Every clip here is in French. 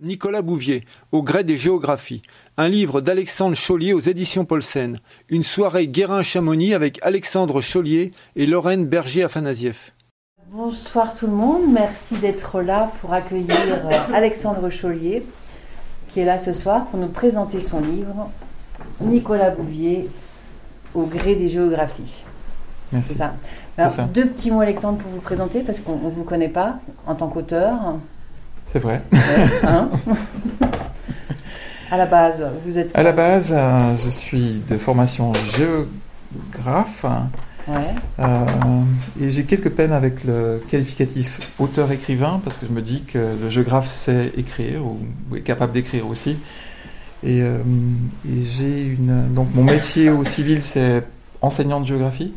Nicolas Bouvier, Au gré des géographies, un livre d'Alexandre Chaulier aux éditions Paulsen, une soirée Guérin-Chamonix avec Alexandre Chaulier et Lorraine Berger-Afanasieff. Bonsoir tout le monde, merci d'être là pour accueillir euh, Alexandre Chaulier, qui est là ce soir pour nous présenter son livre Nicolas Bouvier, Au gré des géographies. Merci. C'est ça. Deux petits mots, Alexandre, pour vous présenter, parce qu'on ne vous connaît pas en tant qu'auteur. C'est vrai. Hein à la base, vous êtes. À la base, euh, je suis de formation géographe. Ouais. Euh, et j'ai quelques peines avec le qualificatif auteur-écrivain parce que je me dis que le géographe sait écrire ou, ou est capable d'écrire aussi. Et, euh, et j'ai une. Donc, mon métier au civil, c'est enseignant de géographie.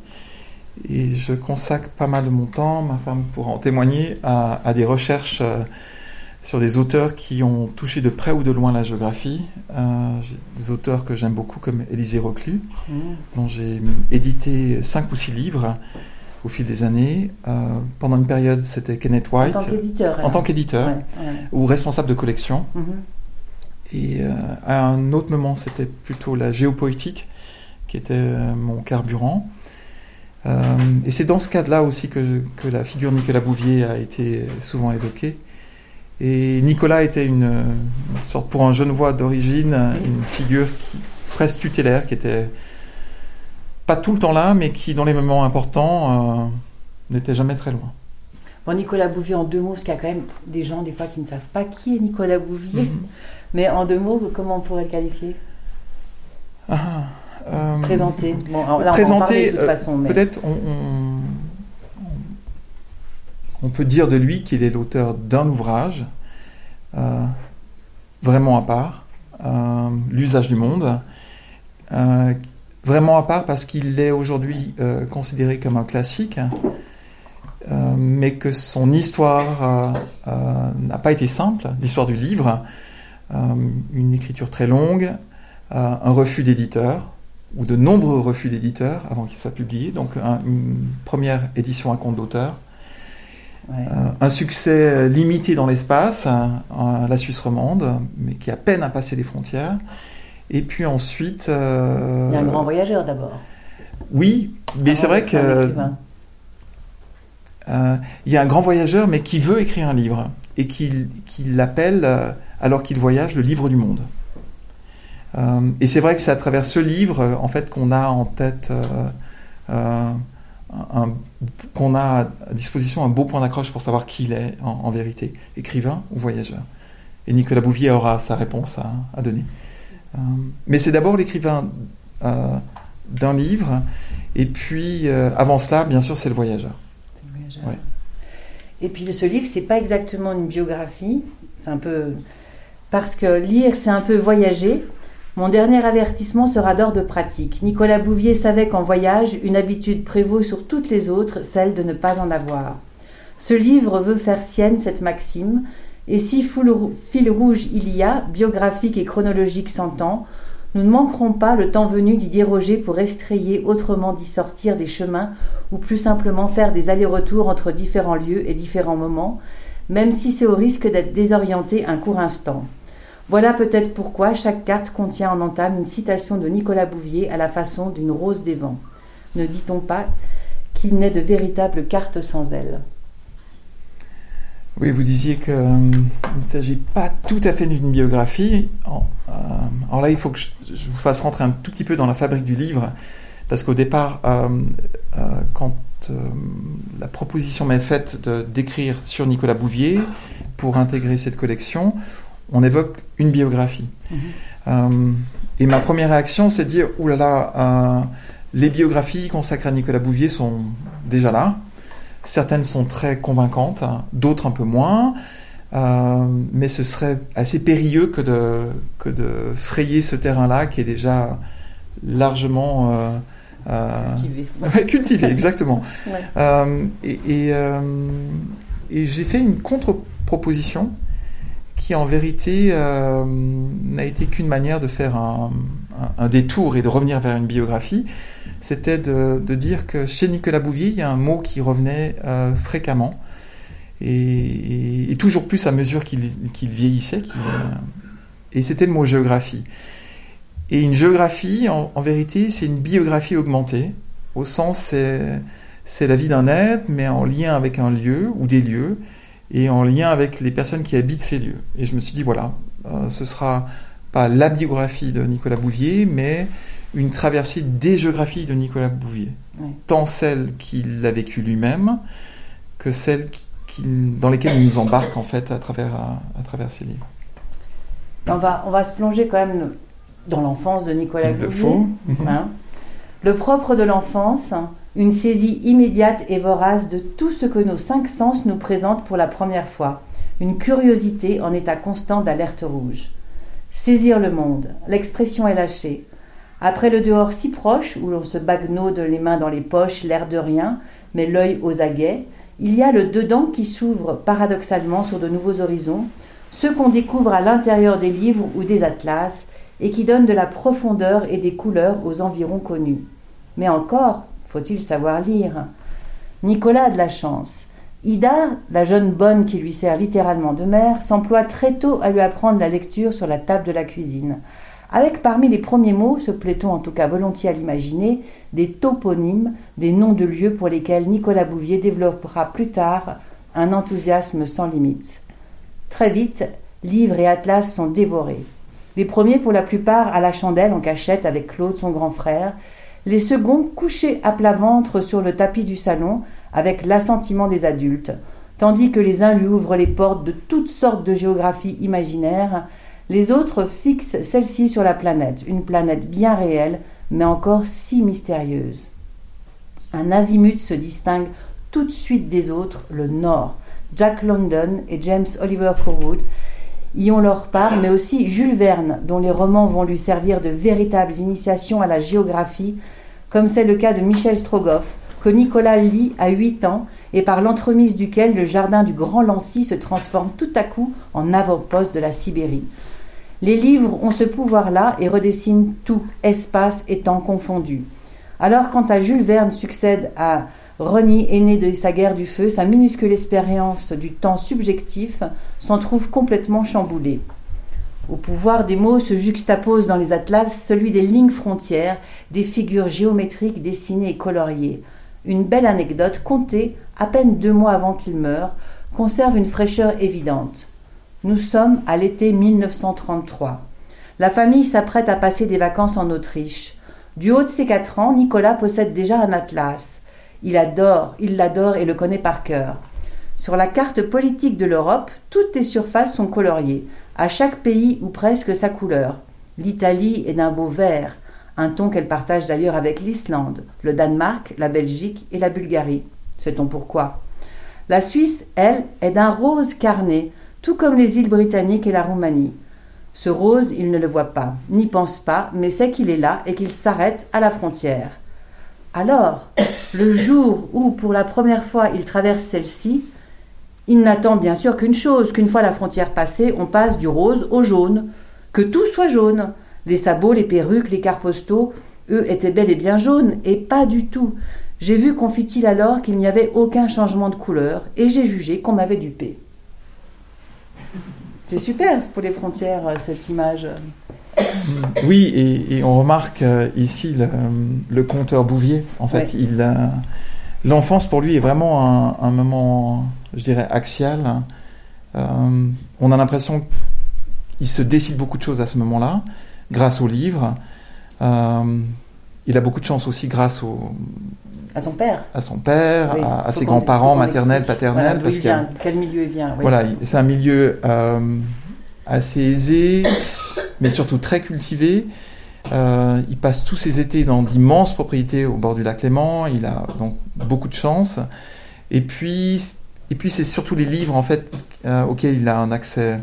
Et je consacre pas mal de mon temps, ma femme pourra en témoigner, à, à des recherches. euh, sur des auteurs qui ont touché de près ou de loin la géographie. Euh, des auteurs que j'aime beaucoup comme Élisée Reclus, Mmh. dont j'ai édité cinq ou six livres au fil des années. Euh, pendant une période, c'était Kenneth En White, tant qu'éditeur. en tant qu'éditeur Ouais, ouais. ou responsable de collection. Mhm. Et euh, à un autre moment, c'était plutôt la géopoétique qui était mon carburant. Et c'est dans ce cadre-là aussi que, que la figure Nicolas Bouvier a été souvent évoquée. Et Nicolas était une, une sorte, pour un Genevois d'origine, une figure qui, presque tutélaire, qui était pas tout le temps là, mais qui, dans les moments importants, euh, n'était jamais très loin. Bon, Nicolas Bouvier, en deux mots, parce qu'il y a quand même des gens, des fois, qui ne savent pas qui est Nicolas Bouvier. Mhm. Mais en deux mots, comment on pourrait le qualifier? Ah, euh, Présenter. Bon, là, on en Présenter, de toute euh, façon. Mais... Peut-être on, on- on peut dire de lui qu'il est l'auteur d'un ouvrage euh, vraiment à part, euh, L'usage du monde, euh, vraiment à part parce qu'il est aujourd'hui considéré comme un classique, mais que son histoire n'a pas été simple, l'histoire du livre, une écriture très longue, un refus d'éditeur, ou de nombreux refus d'éditeurs avant qu'il soit publié, donc un- une première édition à compte d'auteur, Ouais. euh, un succès euh, limité dans l'espace, euh, la Suisse romande, mais qui a peine à passer les frontières, et puis ensuite... Il y a un grand voyageur d'abord. Oui, mais c'est vrai que euh, il y a un grand voyageur, mais qui veut écrire un livre et qui, qui l'appelle, euh, alors qu'il voyage, le livre du monde. Euh, et c'est vrai que c'est à travers ce livre, en fait, qu'on a en tête, un- qu'on a à disposition un beau point d'accroche pour savoir qui il est en, en vérité, écrivain ou voyageur. Et Nicolas Bouvier aura sa réponse à, à donner. Euh, mais c'est d'abord l'écrivain euh, d'un livre, et puis euh, avant cela, bien sûr, c'est le voyageur. C'est le voyageur. Ouais. Et puis ce livre, c'est pas exactement une biographie. C'est un peu. Parce que lire, c'est un peu voyager. Mon dernier avertissement sera d'ordre pratique. Nicolas Bouvier savait qu'en voyage, une habitude prévaut sur toutes les autres, celle de ne pas en avoir. Ce livre veut faire sienne cette maxime, et si fil rouge il y a, biographique et chronologique s'entend, nous ne manquerons pas, le temps venu, d'y déroger pour estrayer autrement d'y sortir des chemins, ou plus simplement faire des allers-retours entre différents lieux et différents moments, même si c'est au risque d'être désorienté un court instant. Voilà peut-être pourquoi chaque carte contient en entame une citation de Nicolas Bouvier à la façon d'une rose des vents. Ne dit-on pas qu'il n'est de véritables cartes sans ailes Oui, vous disiez qu'il ne s'agit pas tout à fait d'une biographie. Euh, alors là, il faut que je, vous fasse rentrer un tout petit peu dans la fabrique du livre, parce qu'au départ, euh, euh, quand euh, la proposition m'est faite d'écrire sur Nicolas Bouvier pour intégrer cette collection, on évoque une biographie. Mhm. Euh, et ma première réaction, c'est de dire, oulala, là là, euh, les biographies consacrées à Nicolas Bouvier sont déjà là. Certaines sont très convaincantes, hein, d'autres un peu moins. Euh, mais ce serait assez périlleux que de, que de frayer ce terrain-là qui est déjà largement euh, euh, Cultivé. ouais, cultivé, exactement. Ouais. Et et, et j'ai fait une contre-proposition qui en vérité euh, n'a été qu'une manière de faire un, détour et de revenir vers une biographie. C'était de, dire que chez Nicolas Bouvier, il y a un mot qui revenait euh, fréquemment et, toujours plus à mesure qu'il vieillissait. et c'était le mot géographie. Et une géographie, en, vérité, c'est une biographie augmentée, au sens c'est la vie d'un être, mais en lien avec un lieu ou des lieux, et en lien avec les personnes qui habitent ces lieux. Et je me suis dit, voilà, euh, ce sera pas la biographie de Nicolas Bouvier, mais une traversée des géographies de Nicolas Bouvier. Tant celle qu'il a vécue lui-même, que celles dans lesquelles il nous embarque en fait à travers, à, travers ses livres. On va, on va se plonger quand même dans l'enfance de Nicolas Bouvier. Hein. Le propre de l'enfance, une saisie immédiate et vorace de tout ce que nos cinq sens nous présentent pour la première fois, une curiosité en état constant d'alerte rouge. Saisir le monde, l'expression est lâchée. Après le dehors si proche, où l'on se bagnode les mains dans les poches, l'air de rien, mais l'œil aux aguets, il y a le dedans qui s'ouvre paradoxalement sur de nouveaux horizons, ce qu'on découvre à l'intérieur des livres ou des atlas, et qui donne de la profondeur et des couleurs aux environs connus. Mais encore, faut-il savoir lire Nicolas a de la chance. Ida, la jeune bonne qui lui sert littéralement de mère, s'emploie très tôt à lui apprendre la lecture sur la table de la cuisine, avec parmi les premiers mots, se plaît-on en tout cas volontiers à l'imaginer, des toponymes, des noms de lieux pour lesquels Nicolas Bouvier développera plus tard un enthousiasme sans limite. Très vite, livres et atlas sont dévorés. Les premiers pour la plupart à la chandelle en cachette avec Claude, son grand frère, les seconds couchés à plat ventre sur le tapis du salon avec l'assentiment des adultes, tandis que les uns lui ouvrent les portes de toutes sortes de géographies imaginaires, les autres fixent celle-ci sur la planète, une planète bien réelle, mais encore si mystérieuse. Un azimut se distingue tout de suite des autres, le Nord. Jack London et James Oliver Corwood y ont leur part, mais aussi Jules Verne, dont les romans vont lui servir de véritables initiations à la géographie, comme c'est le cas de Michel Strogoff, que Nicolas lit à 8 ans et par l'entremise duquel le jardin du Grand Lancy se transforme tout à coup en avant-poste de la Sibérie. Les livres ont ce pouvoir-là et redessinent tout, espace et temps confondus. Alors, quant à Jules Verne succède à Rony, aîné de sa guerre du feu, sa minuscule expérience du temps subjectif s'en trouve complètement chamboulée. Au pouvoir des mots se juxtapose dans les atlas celui des lignes frontières, des figures géométriques dessinées et coloriées. Une belle anecdote, contée à peine deux mois avant qu'il meure, conserve une fraîcheur évidente. Nous sommes à l'été 1933. La famille s'apprête à passer des vacances en Autriche. Du haut de ses quatre ans, Nicolas possède déjà un atlas. Il adore, il l'adore et le connaît par cœur. Sur la carte politique de l'Europe, toutes les surfaces sont coloriées, à chaque pays ou presque sa couleur. L'Italie est d'un beau vert, un ton qu'elle partage d'ailleurs avec l'Islande, le Danemark, la Belgique et la Bulgarie. Sait-on pourquoi? La Suisse, elle, est d'un rose carné, tout comme les îles britanniques et la Roumanie. Ce rose, il ne le voit pas, n'y pense pas, mais sait qu'il est là et qu'il s'arrête à la frontière. Alors, le jour où, pour la première fois, il traverse celle-ci, il n'attend bien sûr qu'une chose, qu'une fois la frontière passée, on passe du rose au jaune, que tout soit jaune. Les sabots, les perruques, les cartes postaux, eux étaient bel et bien jaunes, et pas du tout. J'ai vu, confie-t-il alors, qu'il n'y avait aucun changement de couleur, et j'ai jugé qu'on m'avait dupé. C'est super pour les frontières, cette image. Oui, et, on remarque euh, ici le, conteur Bouvier. En fait, il l'enfance pour lui est vraiment un, moment, je dirais, axial. Euh, on a l'impression qu'il se décide beaucoup de choses à ce moment-là, grâce au livre. Euh, il a beaucoup de chance aussi grâce au, à son père. À son père, à, ses grands-parents maternels, paternels. parce vient, quel milieu il vient. Voilà, c'est un milieu assez aisé, mais surtout très cultivé. Euh, il passe tous ses étés dans d'immenses propriétés au bord du lac Léman. Il a donc beaucoup de chance. Et puis, et puis c'est surtout les livres en fait euh, auxquels il a un accès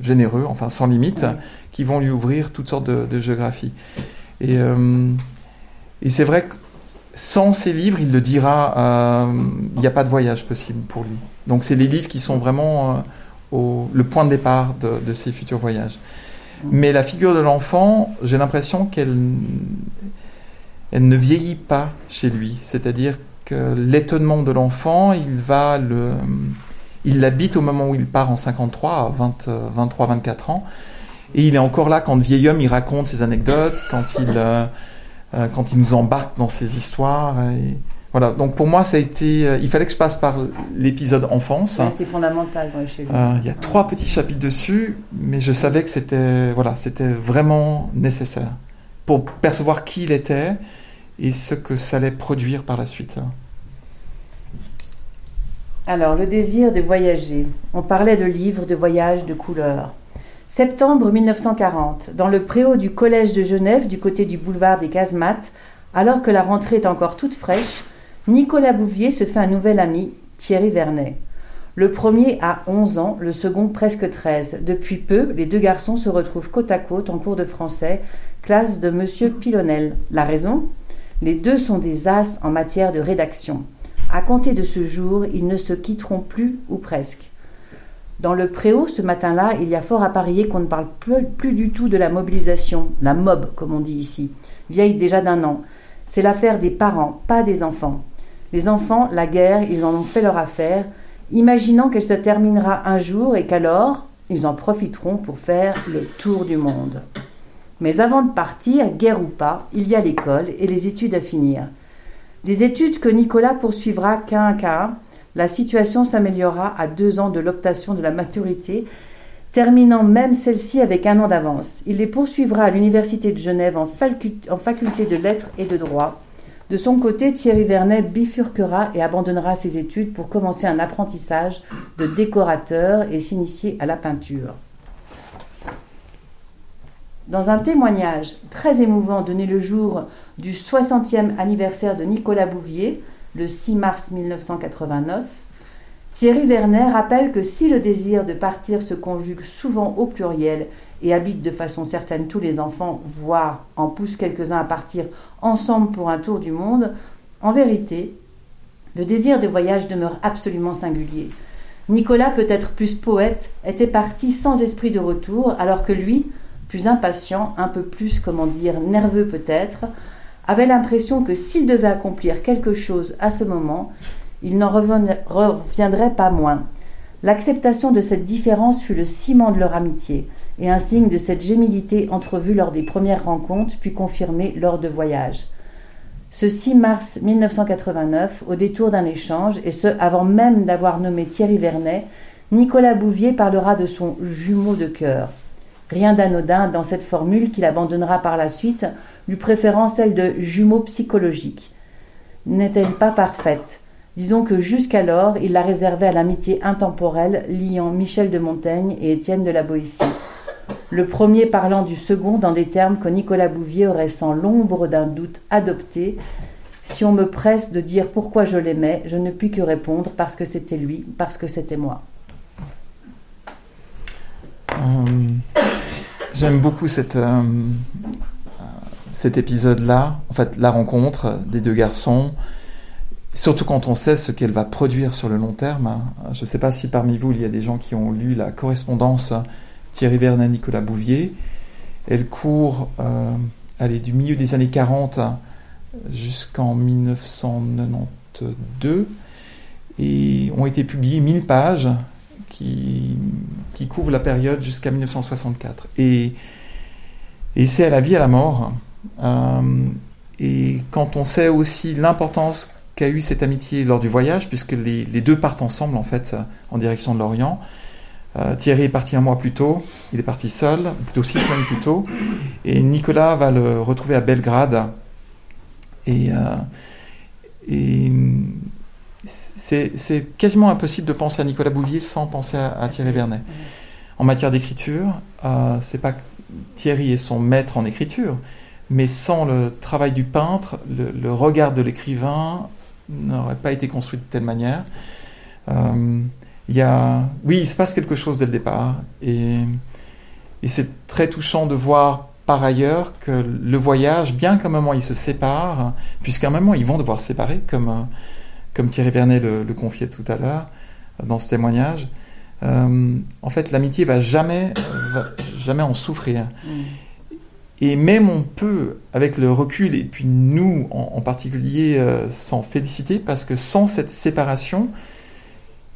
généreux, enfin sans limite, qui vont lui ouvrir toutes sortes de, de géographies. Et, euh, et c'est vrai que sans ces livres, il le dira, il n'y a pas de voyage possible pour lui. Donc c'est les livres qui sont vraiment au, le point de départ de, de ses futurs voyages. Mais la figure de l'enfant, j'ai l'impression qu'elle elle ne vieillit pas chez lui. C'est-à-dire que l'étonnement de l'enfant, il va le, Il l'habite au moment où il part en 53, à 23-24 ans. Et il est encore là quand vieil homme, il raconte ses anecdotes, quand il, euh, euh, quand il nous embarque dans ses histoires. Et voilà. Donc pour moi, ça a été, euh, il fallait que je passe par l'épisode enfance. c'est fondamental chez lui. il y a trois petits chapitres dessus, mais je savais que c'était, voilà, c'était vraiment nécessaire pour percevoir qui il était et ce que ça allait produire par la suite. Alors, le désir de voyager. On parlait de livres, de voyages, de couleurs. Septembre 1940, dans le préau du Collège de Genève, du côté du boulevard des Casemates, alors que la rentrée est encore toute fraîche, Nicolas Bouvier se fait un nouvel ami, Thierry Vernet. Le premier a 11 ans, le second presque 13. Depuis peu, les deux garçons se retrouvent côte à côte en cours de français, classe de Monsieur Pilonel. La raison? Les deux sont des as en matière de rédaction. À compter de ce jour, ils ne se quitteront plus ou presque. Dans le préau, ce matin-là, il y a fort à parier qu'on ne parle plus, du tout de la mobilisation, la mob, comme on dit ici, vieille déjà d'un an. C'est l'affaire des parents, pas des enfants. Les enfants, la guerre, ils en ont fait leur affaire, imaginant qu'elle se terminera un jour et qu'alors, ils en profiteront pour faire le tour du monde. Mais avant de partir, guerre ou pas, il y a l'école et les études à finir. Des études que Nicolas poursuivra qu'un qu'un. La situation s'améliorera à deux ans de l'optation de la maturité, terminant même celle-ci avec un an d'avance. Il les poursuivra à l'Université de Genève en, en faculté de lettres et de droit. De son côté, Thierry Vernet bifurquera et abandonnera ses études pour commencer un apprentissage de décorateur et s'initier à la peinture. Dans un témoignage très émouvant donné le jour du 60e anniversaire de Nicolas Bouvier, le 6 mars 1989, Thierry Werner rappelle que si le désir de partir se conjugue souvent au pluriel et habite de façon certaine tous les enfants, voire en pousse quelques-uns à partir ensemble pour un tour du monde, en vérité, le désir de voyage demeure absolument singulier. Nicolas, peut-être plus poète, était parti sans esprit de retour, alors que lui, plus impatient, un peu plus, comment dire, nerveux peut-être, avait l'impression que s'il devait accomplir quelque chose à ce moment, il n'en reviendrait pas moins. L'acceptation de cette différence fut le ciment de leur amitié et un signe de cette gémilité entrevue lors des premières rencontres puis confirmée lors de voyages. Ce 6 mars 1989, au détour d'un échange, et ce avant même d'avoir nommé Thierry Vernet, Nicolas Bouvier parlera de son jumeau de cœur. Rien d'anodin dans cette formule qu'il abandonnera par la suite, lui préférant celle de jumeau psychologique. N'est-elle pas parfaite? Disons que jusqu'alors, il la réservait à l'amitié intemporelle liant Michel de Montaigne et Étienne de la Boétie. Le premier parlant du second dans des termes que Nicolas Bouvier aurait sans l'ombre d'un doute adopté. Si on me presse de dire pourquoi je l'aimais, je ne puis que répondre parce que c'était lui, parce que c'était moi. Euh, J'aime beaucoup euh, cet épisode-là, en fait, la rencontre des deux garçons, surtout quand on sait ce qu'elle va produire sur le long terme. Je ne sais pas si parmi vous, il y a des gens qui ont lu la correspondance Thierry Vernet, Nicolas Bouvier. Elle court euh, du milieu des années 40 jusqu'en 1992 et ont été publiées 1000 pages qui, couvrent la période jusqu'à 1964. Et, et c'est à la vie, à la mort. Euh, et quand on sait aussi l'importance qu'a eu cette amitié lors du voyage, puisque les, deux partent ensemble en fait en direction de l'Orient. Euh, Thierry est parti un mois plus tôt, il est parti seul, plutôt six semaines plus tôt, et Nicolas va le retrouver à Belgrade. Et, euh, et c'est quasiment impossible de penser à Nicolas Bouvier sans penser à, Thierry Vernet. En matière d'écriture, euh, c'est pas Thierry est son maître en écriture, mais sans le travail du peintre, le, regard de l'écrivain n'aurait pas été construit de telle manière. Euh, il y a, oui, il se passe quelque chose dès le départ, et, et c'est très touchant de voir par ailleurs que le voyage, bien qu'à un moment ils se séparent, puisqu'à un moment ils vont devoir se séparer, comme comme Thierry Vernet le, confiait tout à l'heure dans ce témoignage, euh, en fait, l'amitié va jamais, va jamais en souffrir. Mm. Et même on peut, avec le recul, et puis nous en, particulier, euh, s'en féliciter, parce que sans cette séparation,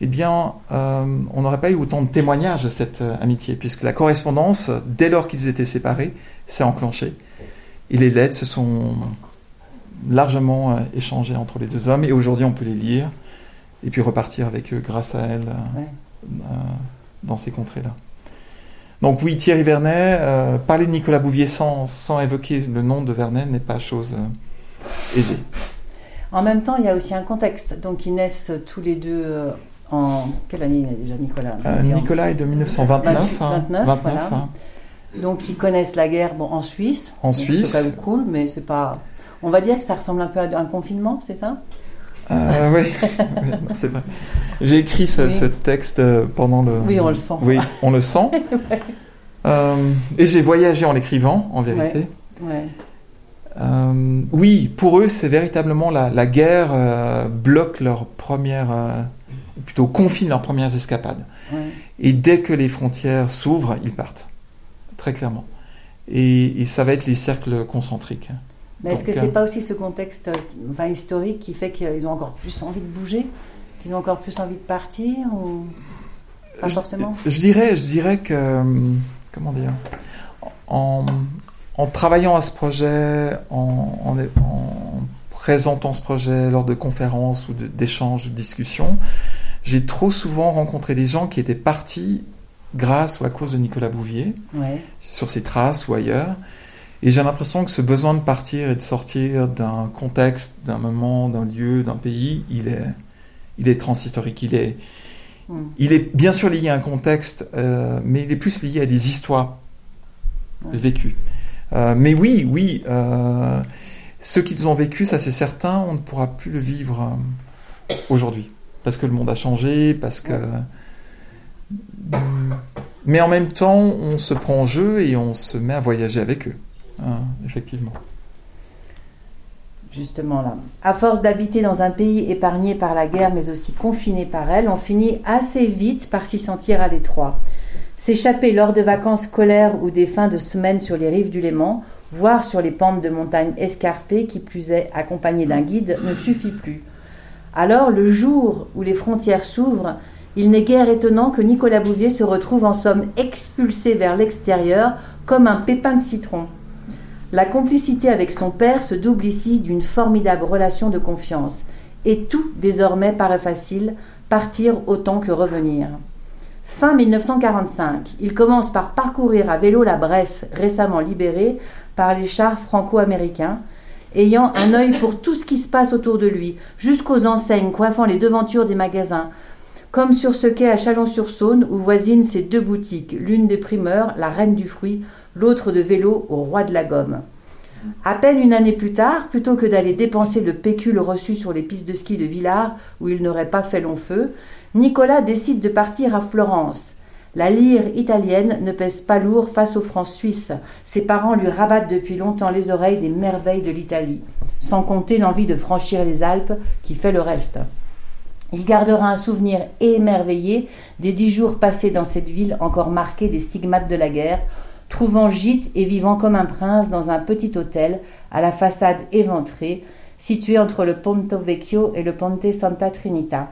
eh bien, euh, on n'aurait pas eu autant de témoignages de cette euh, amitié, puisque la correspondance, dès lors qu'ils étaient séparés, s'est enclenchée. Et les lettres se sont largement euh, échangées entre les deux hommes, et aujourd'hui on peut les lire, et puis repartir avec eux grâce à elle Ouais. euh, dans ces contrées-là. Donc oui, Thierry Vernet, parler de Nicolas Bouvier sans, sans évoquer le nom de Vernet n'est pas chose aisée. En même temps, il y a aussi un contexte. Donc, ils naissent tous les deux en. Quelle année il est déjà Nicolas Euh, Nicolas est de 1929. 28, hein, 29, voilà. hein. Donc, ils connaissent la guerre bon, en Suisse. En Suisse. C'est quand même cool, mais c'est pas. On va dire que ça ressemble un peu à un confinement, c'est ça? Euh, oui, c'est vrai. J'ai écrit ce, Oui. ce texte euh, pendant le. Oui, on le sent. Oui, on le sent. Euh, et j'ai voyagé en l'écrivant, en vérité. Ouais. Euh, oui, pour eux, c'est véritablement la, la guerre euh, bloque leur première, euh, ou plutôt confine leurs premières escapades. ouais. Et dès que les frontières s'ouvrent, ils partent, très clairement. Et, et ça va être les cercles concentriques. Mais est-ce que c'est euh, pas aussi ce contexte euh, enfin, historique qui fait qu'ils ont encore plus envie de bouger Qu'ils ont encore plus envie de partir ou... Pas forcément? Je, dirais, je dirais que, hum, comment dire, en, en travaillant à ce projet, en, en, en présentant ce projet lors de conférences ou d'échanges, de discussions, j'ai trop souvent rencontré des gens qui étaient partis grâce ou à cause de Nicolas Bouvier, Ouais. sur ses traces ou ailleurs. Et j'ai l'impression que ce besoin de partir et de sortir d'un contexte, d'un moment, d'un lieu, d'un pays, il est, il est transhistorique. Il est, Hmm. il est bien sûr lié à un contexte, euh, mais il est plus lié à des histoires vécues. Euh, mais oui, oui, euh, ceux qu'ils ont vécu, ça c'est certain, on ne pourra plus le vivre euh, aujourd'hui. Parce que le monde a changé, parce que... Mais en même temps, on se prend en jeu et on se met à voyager avec eux. Hein, effectivement. Justement là. À force d'habiter dans un pays épargné par la guerre, mais aussi confiné par elle, on finit assez vite par s'y sentir à l'étroit. S'échapper lors de vacances scolaires ou des fins de semaine sur les rives du Léman, voire sur les pentes de montagnes escarpées, qui plus est accompagné d'un guide, ne suffit plus. Alors, le jour où les frontières s'ouvrent, il n'est guère étonnant que Nicolas Bouvier se retrouve en somme expulsé vers l'extérieur comme un pépin de citron. La complicité avec son père se double ici d'une formidable relation de confiance. Et tout désormais paraît facile, partir autant que revenir. Fin 1945, il commence par parcourir à vélo la Bresse, récemment libérée par les chars franco-américains, ayant un œil pour tout ce qui se passe autour de lui, jusqu'aux enseignes coiffant les devantures des magasins, comme sur ce quai à Chalon-sur-Saône où voisinent ces deux boutiques, l'une des primeurs, la Reine du Fruit, l'autre de vélo au Roi de la Gomme. À peine une année plus tard, plutôt que d'aller dépenser le pécule reçu sur les pistes de ski de Villars où il n'aurait pas fait long feu, Nicolas décide de partir à Florence. La lyre italienne ne pèse pas lourd face aux francs suisses. Ses parents lui rabattent depuis longtemps les oreilles des merveilles de l'Italie, sans compter l'envie de franchir les Alpes qui fait le reste. Il gardera un souvenir émerveillé des dix jours passés dans cette ville encore marquée des stigmates de la guerre, trouvant gîte et vivant comme un prince dans un petit hôtel à la façade éventrée, situé entre le Ponte Vecchio et le Ponte Santa Trinita.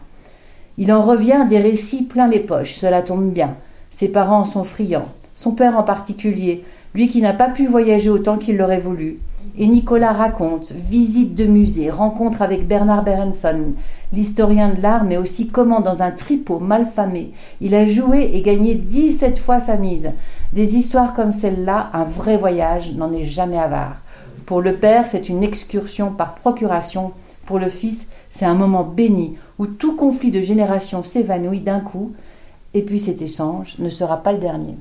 Il en revient des récits plein les poches, cela tombe bien. Ses parents sont friands, son père en particulier, lui qui n'a pas pu voyager autant qu'il l'aurait voulu. Et Nicolas raconte visite de musée, rencontre avec Bernard Berenson, l'historien de l'art, mais aussi comment dans un tripot malfamé, il a joué et gagné 17 fois sa mise. Des histoires comme celle-là, un vrai voyage n'en est jamais avare. Pour le père, c'est une excursion par procuration. Pour le fils, c'est un moment béni où tout conflit de génération s'évanouit d'un coup. Et puis cet échange ne sera pas le dernier.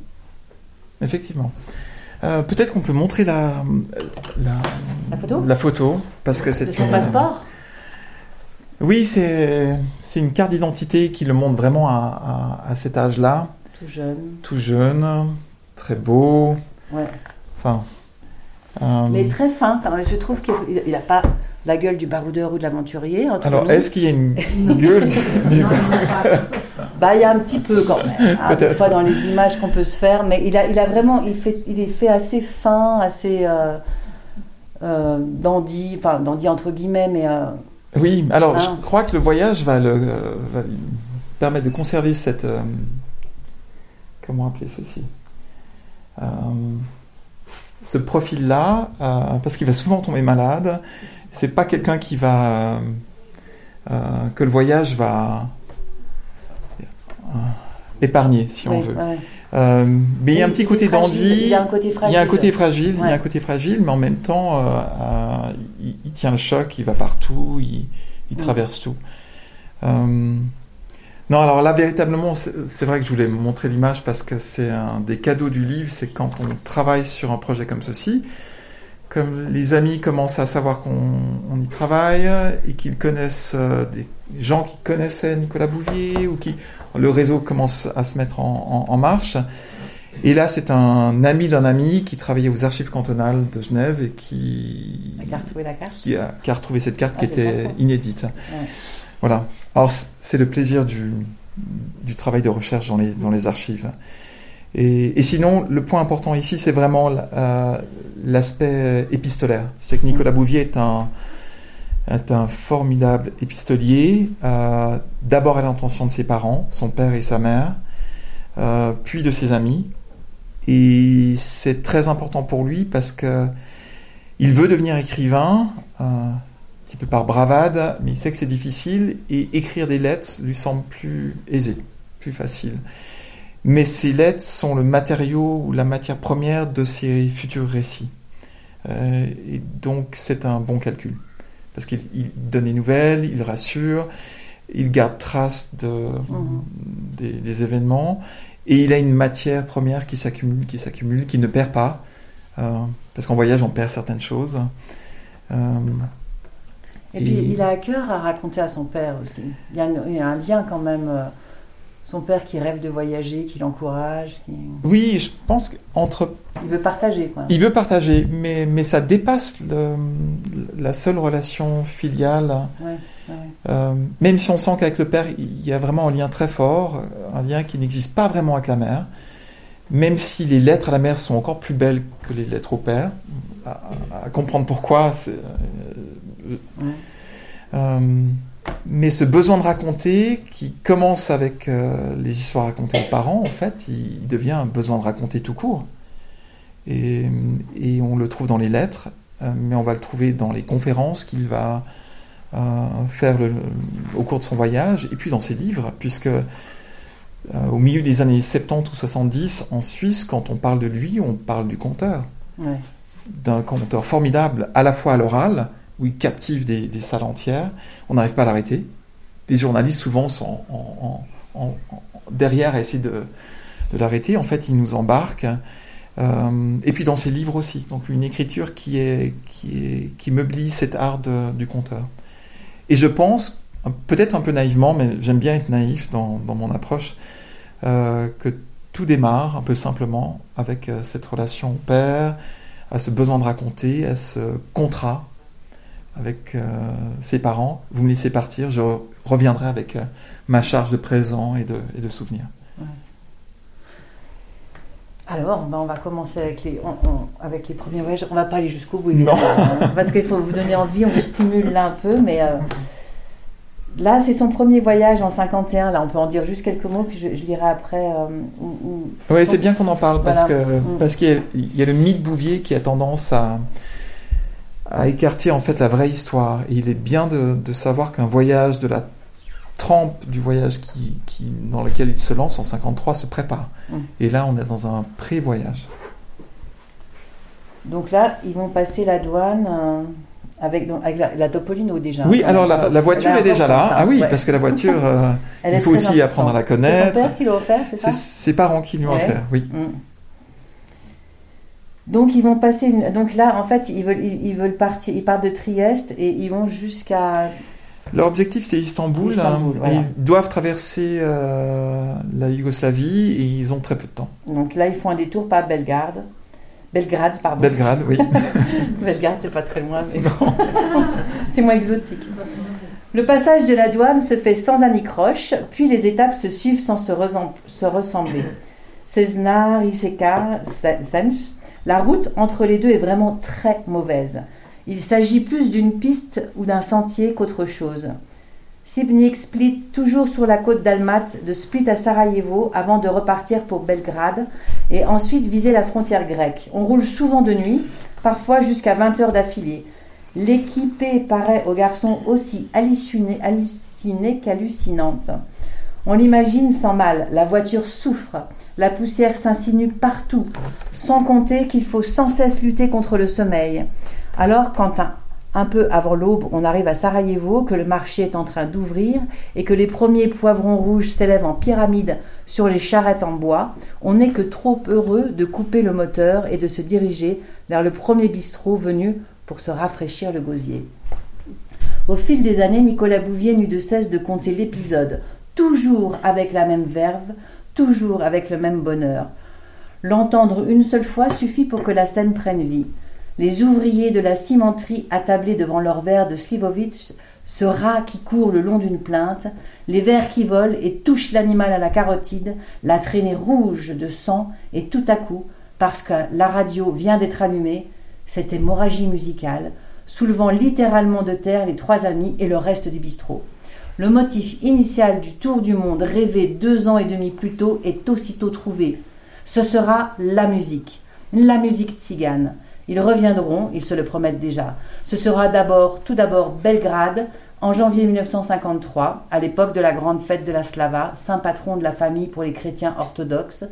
Effectivement. Euh, Peut-être qu'on peut montrer la, la, La photo la photo, parce que c'est son une- passeport Oui, c'est c'est une carte d'identité qui le montre vraiment à, à, à cet âge-là, Tout jeune. tout jeune, très beau. Ouais. Enfin. euh, Mais très fin. Je trouve qu'il n'a pas la gueule du baroudeur ou de l'aventurier. alors, est-ce qu'il y a une gueule du- Bah, il y a un petit peu quand même. hein, des fois dans les images qu'on peut se faire, mais il a, il a vraiment, il fait, il est fait assez fin, assez euh, euh, dandy, enfin dandy entre guillemets, mais euh, Oui, alors je crois que le voyage va, le, va lui permettre de conserver cette. comment appeler ceci Ce profil-là, parce qu'il va souvent tomber malade. C'est pas quelqu'un qui va. que le voyage va. Épargner, si on veut. ouais. Euh, mais il y a un petit côté dandy. Il y a un côté fragile. Il y a un côté fragile, il y a Ouais. un côté fragile, mais en même temps, euh, euh, il, il tient le choc, il va partout, il, il Mm. traverse tout. Non, alors là, véritablement, c'est vrai que je voulais montrer l'image parce que c'est un des cadeaux du livre, c'est quand on travaille sur un projet comme ceci, comme les amis commencent à savoir qu'on on y travaille et qu'ils connaissent euh, des gens qui connaissaient Nicolas Bouvier ou qui le réseau commence à se mettre en, en- en marche. Et là, c'est un ami d'un ami qui travaillait aux archives cantonales de Genève et qui, la carte. a, qui a retrouvé cette carte Ah, qui était sympa. inédite. Voilà. Alors, c'est le plaisir du, du travail de recherche dans les, dans les archives. Et, sinon, le point important ici, c'est vraiment euh, l'aspect épistolaire. C'est que Nicolas Bouvier est un, formidable épistolier, euh, d'abord à l'intention de ses parents, son père et sa mère, euh, puis de ses amis. Et c'est très important pour lui parce que il veut devenir écrivain, euh, un petit peu par bravade, mais il sait que c'est difficile et écrire des lettres lui semble plus aisé, plus facile. Mais ces lettres sont le matériau ou la matière première de ses futurs récits. Euh, et donc c'est un bon calcul. Parce qu'il il donne des nouvelles, il rassure, il garde trace de, Mhm. des, des événements, et il a une matière première qui s'accumule, qui s'accumule, qui ne perd pas. Euh, parce qu'en voyage, on perd certaines choses. Euh, Et puis, il a à cœur à raconter à son père aussi. Il y a, un- il y a un lien quand même. Son père qui rêve de voyager, qui l'encourage, qui... oui, je pense qu'entre il veut partager. Quoi. Il veut partager, mais, mais ça dépasse le- la seule relation filiale. Ouais, ouais. Euh, même si on sent qu'avec le père, il y a vraiment un lien très fort, un lien qui n'existe pas vraiment avec la mère, même si les lettres à la mère sont encore plus belles que les lettres au père, à comprendre pourquoi. c'est, euh, Ouais. euh, mais ce besoin de raconter, qui commence avec euh, les histoires racontées aux parents, en fait, il, il devient un besoin de raconter tout court. Et, et on le trouve dans les lettres, euh, mais on va le trouver dans les conférences qu'il va euh, faire le- au cours de son voyage, et puis dans ses livres, puisque au milieu des années 70 ou 70, en Suisse, quand on parle de lui, on parle du conteur Ouais. d'un conteur formidable, à la fois à l'oral, où il captive des, salles entières, on n'arrive pas à l'arrêter. Les journalistes souvent sont derrière à essayer de, l'arrêter. En fait, il nous embarque. Euh, et puis dans ses livres aussi. Donc une écriture qui, est, cet art du conteur. Et je pense, peut-être un peu naïvement, mais j'aime bien être naïf dans, dans mon approche, euh, que tout démarre un peu simplement avec euh, cette relation au père, à ce besoin de raconter, à ce contrat avec euh, ses parents. Vous me laissez partir, je reviendrai avec euh, ma charge de présent et de, et de souvenirs. Alors, ben, on va commencer avec les, on- on- avec les premiers voyages. On va pas aller jusqu'au bout, Non. évidemment, parce qu'il faut vous donner envie, on vous stimule là un peu, mais euh, là, c'est son premier voyage en 51. Là, on peut en dire juste quelques mots, puis je, je lirai après. euh, Oui, c'est bien qu'on en parle parce Voilà. Mm. parce qu'il y, a- il y a le mythe Bouvier qui a tendance à, à écarter en fait la vraie histoire. Et il est bien de, de savoir qu'un voyage de la trempe du voyage qui, qui, dans lequel il se lance en 53 se prépare. Mm. Et là, on est dans un pré-voyage. Donc là, ils vont passer la douane euh, avec, donc, avec la, la Topolino déjà. Oui, hein. alors la, la voiture est déjà là. Ah oui, ouais. parce que la voiture, euh, il faut aussi apprendre à la connaître. C'est son père qui l'a offert, c'est ça c'est ses parents qui lui ont Ouais. offert. Oui. Mm. Donc ils vont passer. une- Donc là, en fait, ils veulent, ils, ils veulent partir. Ils partent de Trieste et ils vont jusqu'à. Leur objectif, c'est Istanbul. Istanbul, hein. voilà. Ils doivent traverser euh, la Yougoslavie et ils ont très peu de temps. Donc là, ils font un détour par Belgrade. Belgrade, pardon. Belgrade, oui. Belgrade, c'est pas très loin, mais c'est moins exotique. Le passage de la douane se fait sans anicroche, puis les étapes se suivent sans se, ressembler. Cesna, Rijeka, Se- Senj. La route entre les deux est vraiment très mauvaise. Il s'agit plus d'une piste ou d'un sentier qu'autre chose. Sibnik Split, toujours sur la côte d'Almat, de Split à Sarajevo avant de repartir pour Belgrade et ensuite viser la frontière grecque. On roule souvent de nuit, parfois jusqu'à 20 heures d'affilée. L'équipée paraît aux garçons aussi hallucinée, hallucinée qu'hallucinante. On l'imagine sans mal, la voiture souffre, la poussière s'insinue partout, sans compter qu'il faut sans cesse lutter contre le sommeil. Alors, quand un, peu avant l'aube, on arrive à Sarajevo, que le marché est en train d'ouvrir et que les premiers poivrons rouges s'élèvent en pyramide sur les charrettes en bois, on n'est que trop heureux de couper le moteur et de se diriger vers le premier bistrot venu pour se rafraîchir le gosier. Au fil des années, Nicolas Bouvier n'eut de cesse de compter l'épisode, toujours avec la même verve, toujours avec le même bonheur. L'entendre une seule fois suffit pour que la scène prenne vie. Les ouvriers de la cimenterie attablés devant leur verre de Slivovitch, ce rat qui court le long d'une plainte, les vers qui volent et touchent l'animal à la carotide, la traînée rouge de sang, et tout à coup, parce que la radio vient d'être allumée, cette hémorragie musicale, soulevant littéralement de terre les trois amis et le reste du bistrot. Le motif initial du tour du monde rêvé deux ans et demi plus tôt est aussitôt trouvé. Ce sera la musique, la musique tzigane. Ils reviendront, ils se le promettent déjà. Ce sera d'abord, tout d'abord, Belgrade, en janvier 1953, à l'époque de la grande fête de la Slava, saint patron de la famille pour les chrétiens orthodoxes,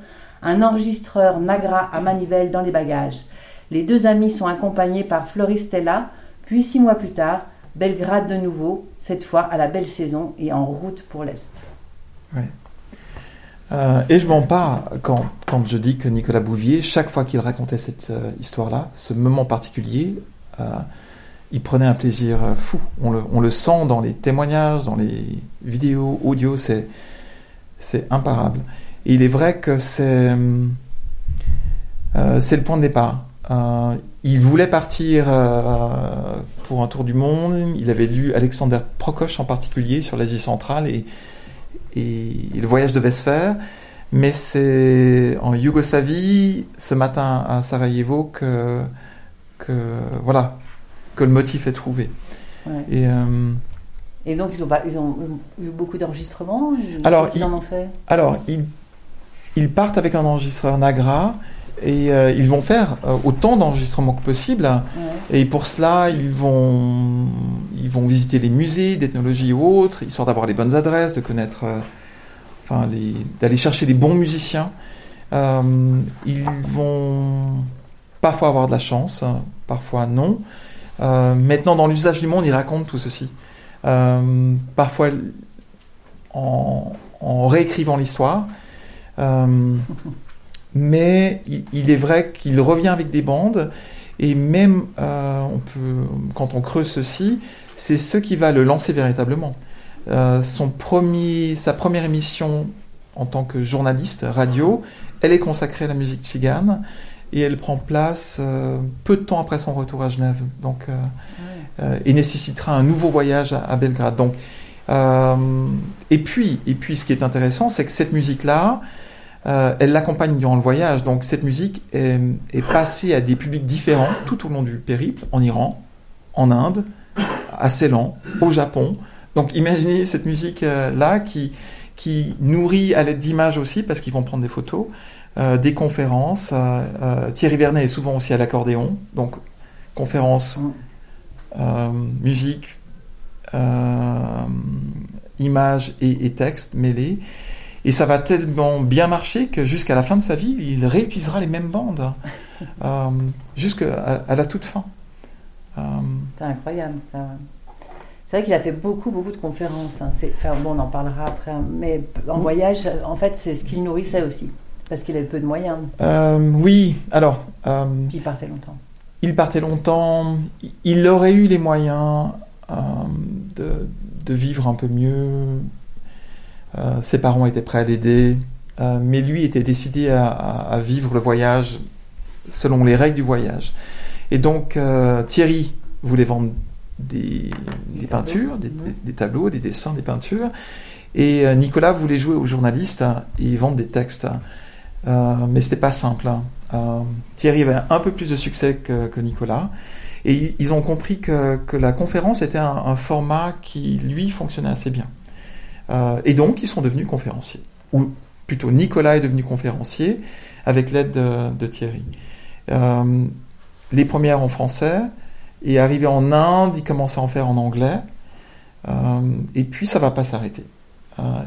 un enregistreur Nagra à manivelle dans les bagages. Les deux amis sont accompagnés par Floristella, puis six mois plus tard, Belgrade de nouveau, cette fois à la belle saison et en route pour l'Est. Euh, et je m'en pas quand, quand je dis que Nicolas Bouvier, chaque fois qu'il racontait cette euh, histoire-là, ce moment particulier, euh, il prenait un plaisir fou. On le, on le, sent dans les témoignages, dans les vidéos, audio, c'est, c'est imparable. Et il est vrai que c'est, c'est le point de départ. Il voulait partir pour un tour du monde. Il avait lu Alexander Prokosch en particulier sur l'Asie centrale et et le voyage devait se faire. Mais c'est en Yougoslavie, ce matin à Sarajevo, que, que, voilà, que le motif est trouvé. Et, euh, et, donc, ils ont, ils ont eu beaucoup d'enregistrements? Alors, ils en ont fait? Alors, ils, ils, partent avec un enregistreur Nagra et euh, ils vont faire euh, autant d'enregistrements que possible. Et pour cela, ils vont, ils vont visiter les musées d'ethnologie ou autres, histoire d'avoir les bonnes adresses, de connaître, euh, enfin, d'aller chercher les bons musiciens. ils vont parfois avoir de la chance, parfois non. maintenant, dans l'usage du monde, ils racontent tout ceci. parfois en, en réécrivant l'histoire mais il, est vrai qu'il revient avec des bandes, et même euh, on peut, quand on creuse ceci, c'est ce qui va le lancer véritablement. Euh, son premier, sa première émission en tant que journaliste radio, elle est consacrée à la musique tzigane et elle prend place euh, peu de temps après son retour à Genève, donc et nécessitera un nouveau voyage à, Belgrade. Donc et puis et puis ce qui est intéressant, c'est que cette musique là, euh, elle l'accompagne durant le voyage. Donc cette musique est, passée à des publics différents tout au long du périple, en Iran, en Inde, à Ceylan, au Japon. Donc imaginez cette musique-là qui, qui nourrit à l'aide d'images aussi, parce qu'ils vont prendre des photos, euh, des conférences. Euh, Thierry Vernet est souvent aussi à l'accordéon, donc conférences, musique, images et, et textes mêlés. Et ça va tellement bien marcher que jusqu'à la fin de sa vie, il réutilisera les mêmes bandes, euh, jusqu'à à la toute fin. Euh, c'est incroyable. C'est vrai qu'il a fait beaucoup, beaucoup de conférences. Hein. Enfin, bon, on en parlera après. Hein. Mais en voyage, en fait, c'est ce qu'il nourrissait aussi. Parce qu'il avait peu de moyens. Euh, oui, alors. Puis il partait longtemps. Il partait longtemps. Il aurait eu les moyens de, de, vivre un peu mieux, ses parents étaient prêts à l'aider, euh, mais lui était décidé à, vivre le voyage selon les règles du voyage. Et donc euh, Thierry voulait vendre des, peintures, des, tableaux, des dessins, des peintures, et Nicolas voulait jouer aux journalistes et vendre des textes. mais c'était pas simple. Hein. Thierry avait un peu plus de succès que, que Nicolas. Et ils ont compris que, que la conférence était un, un, format qui, lui, fonctionnait assez bien. Euh, et donc, ils sont devenus conférenciers. Ou plutôt, Nicolas est devenu conférencier avec l'aide de, Thierry. Euh, les premières en français, et arrivé en Inde, il commence à en faire en anglais. Euh, et puis, ça va pas s'arrêter.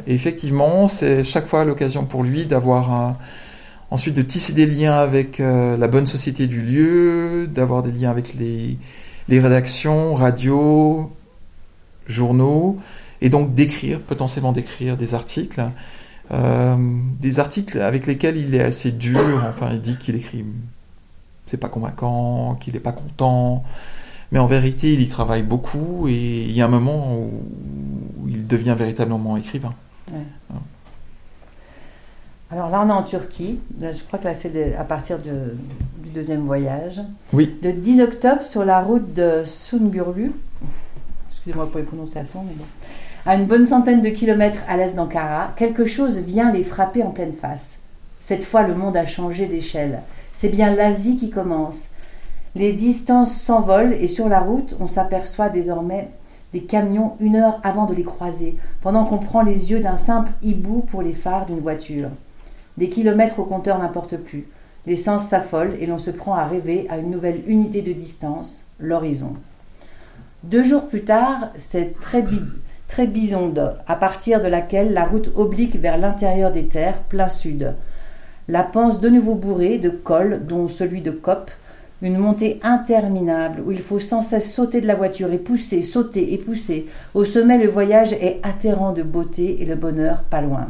Et effectivement, c'est chaque fois l'occasion pour lui d'avoir Ensuite, de tisser des liens avec la bonne société du lieu, d'avoir des liens avec les, rédactions, radio, journaux, et donc d'écrire, potentiellement d'écrire des articles. Euh, des articles avec lesquels il est assez dur, enfin il dit qu'il écrit, c'est pas convaincant, qu'il est pas content, mais en vérité il y travaille beaucoup et il y a un moment où, il devient véritablement écrivain. Ouais. Alors là, on est en Turquie. je crois que là, c'est à partir de, du deuxième voyage. Oui. Le 10 octobre, sur la route de Sungurlu, excusez-moi pour les prononciations, mais bon, à une bonne centaine de kilomètres à l'est d'Ankara, quelque chose vient les frapper en pleine face. Cette fois, le monde a changé d'échelle. C'est bien l'Asie qui commence. Les distances s'envolent et sur la route, on s'aperçoit désormais des camions une heure avant de les croiser, pendant qu'on prend les yeux d'un simple hibou pour les phares d'une voiture. Des kilomètres au compteur n'importe plus. L'essence s'affole et l'on se prend à rêver à une nouvelle unité de distance, l'horizon. Deux jours plus tard, c'est très, très bisonde, à partir de laquelle la route oblique vers l'intérieur des terres, plein sud. La panse de nouveau bourrée de cols, dont celui de Cop, une montée interminable où il faut sans cesse sauter de la voiture et pousser, sauter et pousser. Au sommet, le voyage est atterrant de beauté et le bonheur pas loin.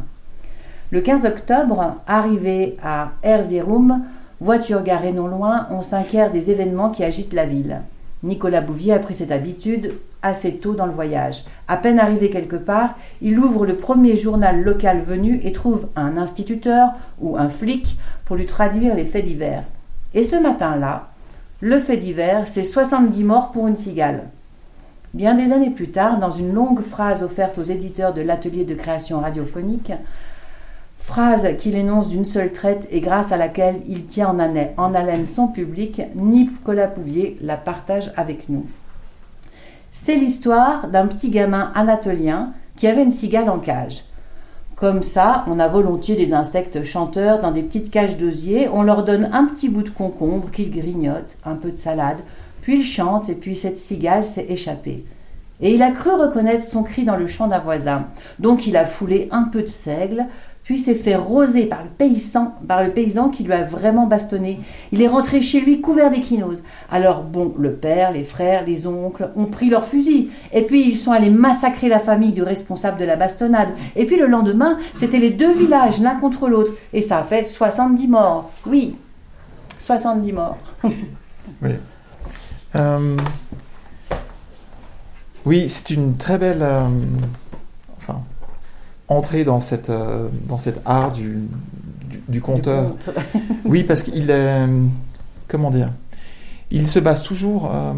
Le 15 octobre, arrivé à Erzurum, voiture garée non loin, on s'inquiète des événements qui agitent la ville. Nicolas Bouvier a pris cette habitude assez tôt dans le voyage. À peine arrivé quelque part, il ouvre le premier journal local venu et trouve un instituteur ou un flic pour lui traduire les faits divers. Et ce matin-là, le fait divers, c'est 70 morts pour une cigale. Bien des années plus tard, dans une longue phrase offerte aux éditeurs de l'atelier de création radiophonique, Phrase qu'il énonce d'une seule traite et grâce à laquelle il tient en, en haleine son public, Nicolas Pouvier la partage avec nous. C'est l'histoire d'un petit gamin anatolien qui avait une cigale en cage. Comme ça, on a volontiers des insectes chanteurs dans des petites cages d'osier, on leur donne un petit bout de concombre qu'ils grignotent, un peu de salade, puis ils chantent et puis cette cigale s'est échappée. Et il a cru reconnaître son cri dans le champ d'un voisin. Donc il a foulé un peu de seigle, puis s'est fait roser par le paysan, par le paysan qui lui a vraiment bastonné. Il est rentré chez lui couvert d'équinose. Alors bon, le père, les frères, les oncles ont pris leurs fusils, et puis ils sont allés massacrer la famille du responsable de la bastonnade. Et puis le lendemain, c'était les deux villages l'un contre l'autre, et ça a fait 70 morts. Oui, 70 morts. oui. Euh, oui, c'est une très belle. Euh, entrer dans cette euh, dans cet art du du, conteur. oui, parce qu'il est comment dire, il se base toujours. Euh,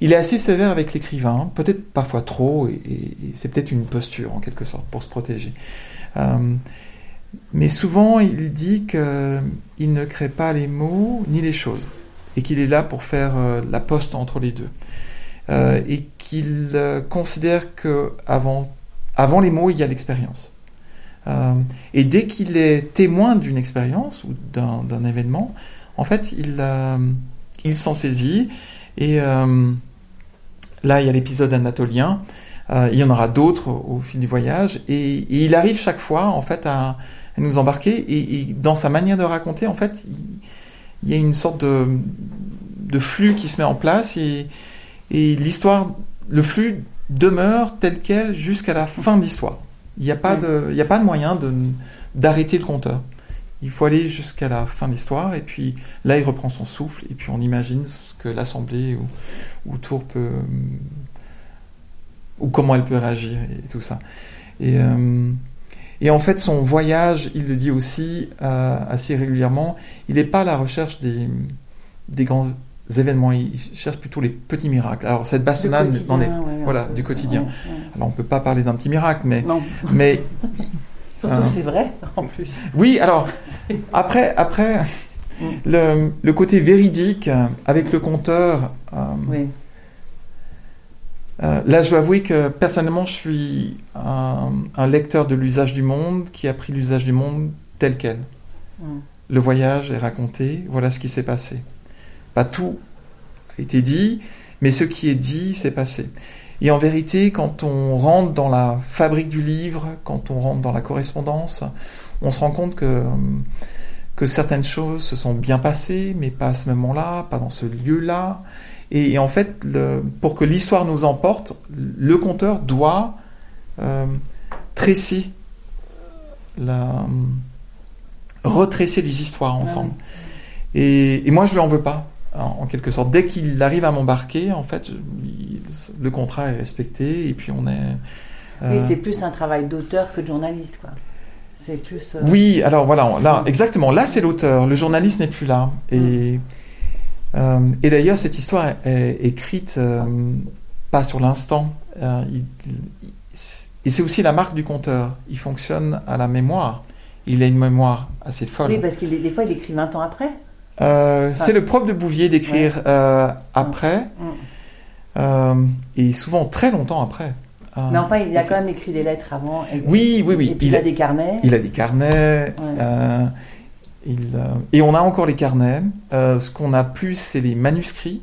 il est assez sévère avec l'écrivain, peut-être parfois trop, et, c'est peut-être une posture en quelque sorte pour se protéger. Euh, mais souvent, il dit qu'il ne crée pas les mots ni les choses, et qu'il est là pour faire la poste entre les deux, et qu'il considère que avant avant les mots, il y a l'expérience. Euh, et dès qu'il est témoin d'une expérience ou d'un événement, en fait, il, euh, s'en saisit. Et euh, là, il y a l'épisode anatolien. il y en aura d'autres au, fil du voyage. Et, il arrive chaque fois, en fait, à, nous embarquer. Et, dans sa manière de raconter, en fait, il, y a une sorte de, flux qui se met en place. Et l'histoire, le flux demeure tel quel jusqu'à la fin de l'histoire. Il n'y a, pas de, il a pas de moyen de, d'arrêter le compteur. Il faut aller jusqu'à la fin de l'histoire, et puis là, il reprend son souffle, et puis on imagine ce que l'Assemblée ou, ou Tour peut. ou comment elle peut réagir, et tout ça. Et, euh, et en fait, son voyage, il le dit aussi euh, assez régulièrement, il n'est pas à la recherche des, des grands événements, il cherche plutôt les petits miracles. Alors cette bastonnade, voilà, du quotidien. Alors on peut pas parler d'un petit miracle, mais, mais surtout euh, c'est vrai en plus. Oui, alors après, après, Mm. Le, le côté véridique euh, avec le compteur, euh, Oui. euh, là je dois avouer que personnellement je suis un, un lecteur de l'usage du monde qui a pris l'usage du monde tel quel. Mm. Le voyage est raconté, voilà ce qui s'est passé. Pas tout a été dit, mais ce qui est dit s'est passé. Et en vérité, quand on rentre dans la fabrique du livre, quand on rentre dans la correspondance, on se rend compte que, que certaines choses se sont bien passées, mais pas à ce moment-là, pas dans ce lieu-là. Et, et en fait, le- pour que l'histoire nous emporte, le conteur doit euh, tresser, la, retresser les histoires ensemble. Et, et moi, je lui en veux pas, en, quelque sorte. Dès qu'il arrive à m'embarquer, en fait, il- le contrat est respecté, et puis on est. Oui, euh, c'est plus un travail d'auteur que de journaliste, quoi. C'est plus. euh, oui, alors voilà, là, exactement, là c'est l'auteur, le journaliste n'est plus là. Et, euh, et d'ailleurs, cette histoire est, est écrite euh, pas sur l'instant. Il- il- et c'est aussi la marque du conteur. Il fonctionne à la mémoire. Il a une mémoire assez folle. Oui, parce que des fois, il écrit 20 ans après. Euh, c'est le propre de Bouvier d'écrire euh, après, Mm. euh, et souvent très longtemps après. Mais enfin, il a quand même écrit des lettres avant. Et, Oui, oui, oui. Et puis, il, Il a des carnets. Il a des carnets. il, et on a encore les carnets. Ce qu'on a plus, c'est les manuscrits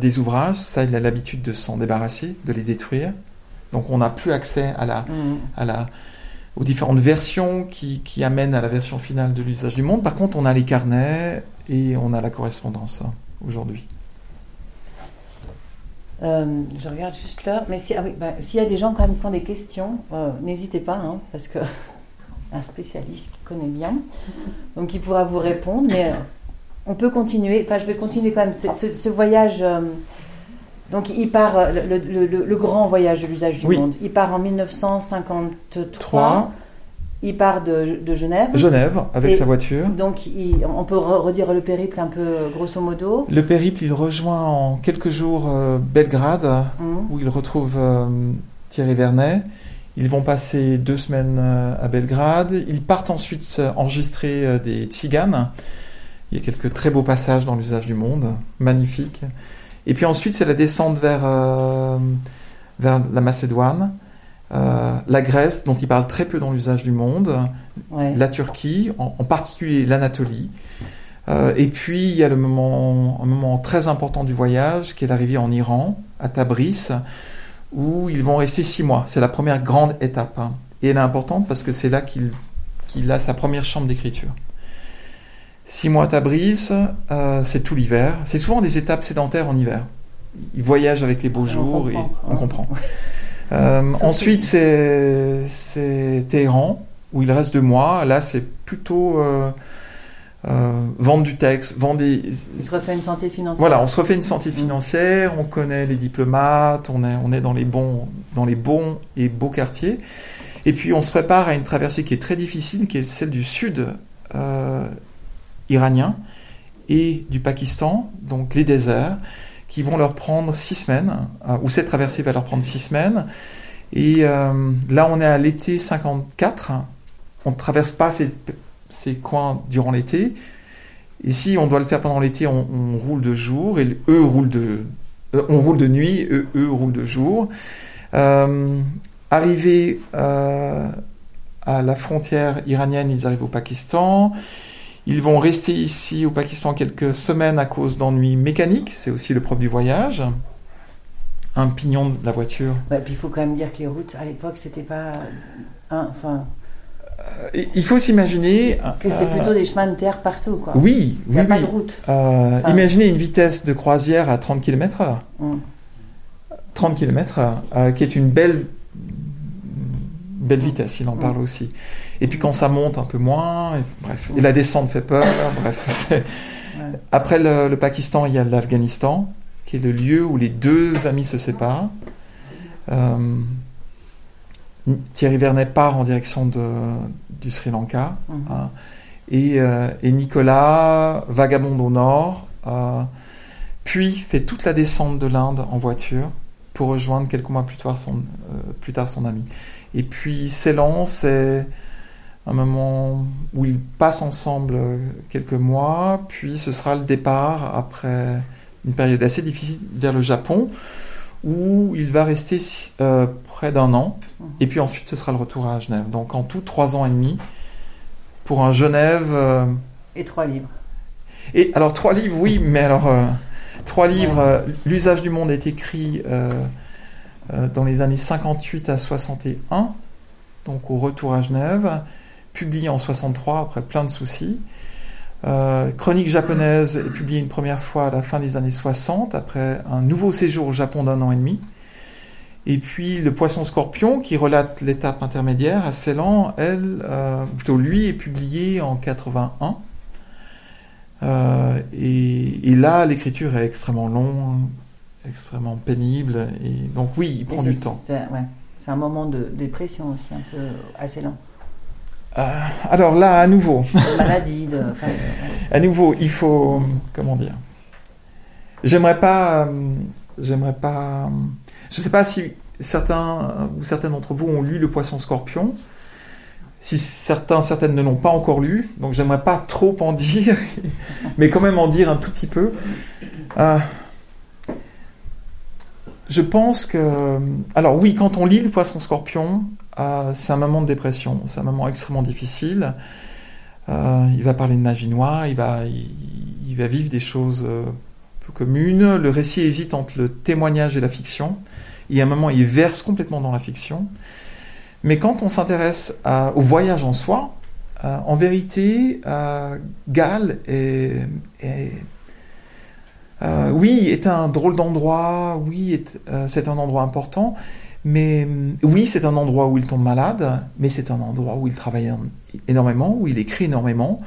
des ouvrages. Ça, il a l'habitude de s'en débarrasser, de les détruire. Donc on n'a plus accès à la, Mm. à la, aux différentes versions qui, amènent à la version finale de l'usage du monde. Par contre, on a les carnets et on a la correspondance hein, aujourd'hui. Euh, je regarde juste là. Mais si, ah oui, bah, s'il y a des gens quand même qui ont des questions, euh, n'hésitez pas, hein, parce que un spécialiste connaît bien, donc il pourra vous répondre. Mais euh, on peut continuer. Enfin, je vais continuer quand même ce, voyage. Donc, il part euh, le, le- le- le grand voyage de l'usage du Oui. monde. Il part en 1953. Trois, Il part de, de Genève. Genève, avec Et- sa voiture. Donc, il- on peut re- redire le périple un peu euh, grosso modo. Le périple, il rejoint en quelques jours euh, Belgrade, Mhm. où il retrouve euh, Thierry Vernet. Ils vont passer deux semaines euh, à Belgrade. Ils partent ensuite enregistrer des tziganes. Il y a quelques très beaux passages dans l'usage du monde, magnifiques. Et puis ensuite, c'est la descente vers, euh, vers la Macédoine, euh, la Grèce, dont il parle très peu dans l'usage du monde, Ouais. la Turquie, en, en particulier l'Anatolie. Euh, et puis il y a le moment, un moment très important du voyage, qui est l'arrivée en Iran, à Tabriz, où ils vont rester six mois. C'est la première grande étape. hein. Et elle est importante parce que c'est là qu'il qu'il a sa première chambre d'écriture. Six mois à Tabriz, euh, c'est tout l'hiver. C'est souvent des étapes sédentaires en hiver. Il voyage avec les beaux jours et on comprend. Euh, ensuite, c'est c'est Téhéran, où il reste deux mois. Là, c'est plutôt euh, euh, vendre du texte, vendre des... Il se refait une santé financière. Voilà, on se refait une santé financière, on connaît les diplomates, on est, on est dans, les bons, dans les bons et beaux quartiers. Et puis, on se prépare à une traversée qui est très difficile, qui est celle du sud euh, iranien et du Pakistan, donc les déserts, qui vont leur prendre six semaines, euh, ou cette traversée va leur prendre six semaines. Et euh, là, on est à l'été 54. On ne traverse pas ces, ces coins durant l'été. Et si on doit le faire pendant l'été, on, roule de jour, et eux de, euh, on roule de nuit, eux, eux roulent de jour. Euh, à la frontière iranienne, ils arrivent au Pakistan. Ils vont rester ici au Pakistan quelques semaines à cause d'ennuis mécaniques. C'est aussi le propre du voyage. Un pignon de la voiture. Ouais, puis il faut quand même dire que les routes à l'époque c'était pas, enfin, Et Il faut s'imaginer. que c'est euh, plutôt des chemins de terre partout quoi. Oui, Il n'y a oui, pas oui. de route. Euh, Enfin- Imaginez une vitesse de croisière à 30 km heure. Mm. 30 km heure, euh, qui est une belle, belle vitesse, il en Mm. parle aussi. Et puis quand ça monte un peu moins, et, bref, et la descente fait peur, bref. Ouais. Après le, le Pakistan, il y a l'Afghanistan, qui est le lieu où les deux amis se séparent. Euh, Thierry Vernet part en direction de, du Sri Lanka. Mhm. hein, et, euh, et Nicolas vagabonde au nord, euh, puis fait toute la descente de l'Inde en voiture pour rejoindre quelques mois plus tard son, plus tard son ami. Et puis s'élance et un moment où ils passent ensemble quelques mois, puis ce sera le départ après une période assez difficile vers le Japon, où il va rester euh, près d'un an, et puis ensuite ce sera le retour à Genève. Donc en tout trois ans et demi pour un Genève. euh, Et trois livres. et alors trois livres, oui, mais alors euh, trois livres. euh, L'usage du monde est écrit euh, euh, dans les années 58 à 61, donc au retour à Genève, publié en 63 après plein de soucis. Euh, Chronique japonaise est publiée une première fois à la fin des années 60 après un nouveau séjour au Japon d'un an et demi. Et puis le poisson scorpion qui relate l'étape intermédiaire à Ceylan, elle, euh, plutôt lui, est publié en 81. Euh, et, et là, l'écriture est extrêmement longue, extrêmement pénible. Et donc oui, il prend du temps. C'est ouais. C'est un moment de dépression aussi, un peu assez lent. Euh, alors là, à nouveau, De maladie, de. enfin, de- à nouveau, il faut comment dire J'aimerais pas, euh, j'aimerais pas. euh, Je sais pas si certains euh, ou certaines d'entre vous ont lu Le Poisson Scorpion. Si certains, certaines ne l'ont pas encore lu, donc j'aimerais pas trop en dire, mais quand même en dire un tout petit peu. Euh, je pense que, alors oui, quand on lit Le Poisson Scorpion, euh, c'est un moment de dépression, c'est un moment extrêmement difficile. Euh, il va parler de magie noire, il va, il, il vivre des choses peu communes. Le récit hésite entre le témoignage et la fiction. Et à un moment, il verse complètement dans la fiction. Mais quand on s'intéresse au voyage en soi, euh, en vérité, est, est- euh, oui, est un drôle d'endroit, oui, euh, c'est un endroit important, mais hum, oui, c'est un endroit où il tombe malade, mais c'est un endroit où il travaille en- énormément, où il écrit énormément,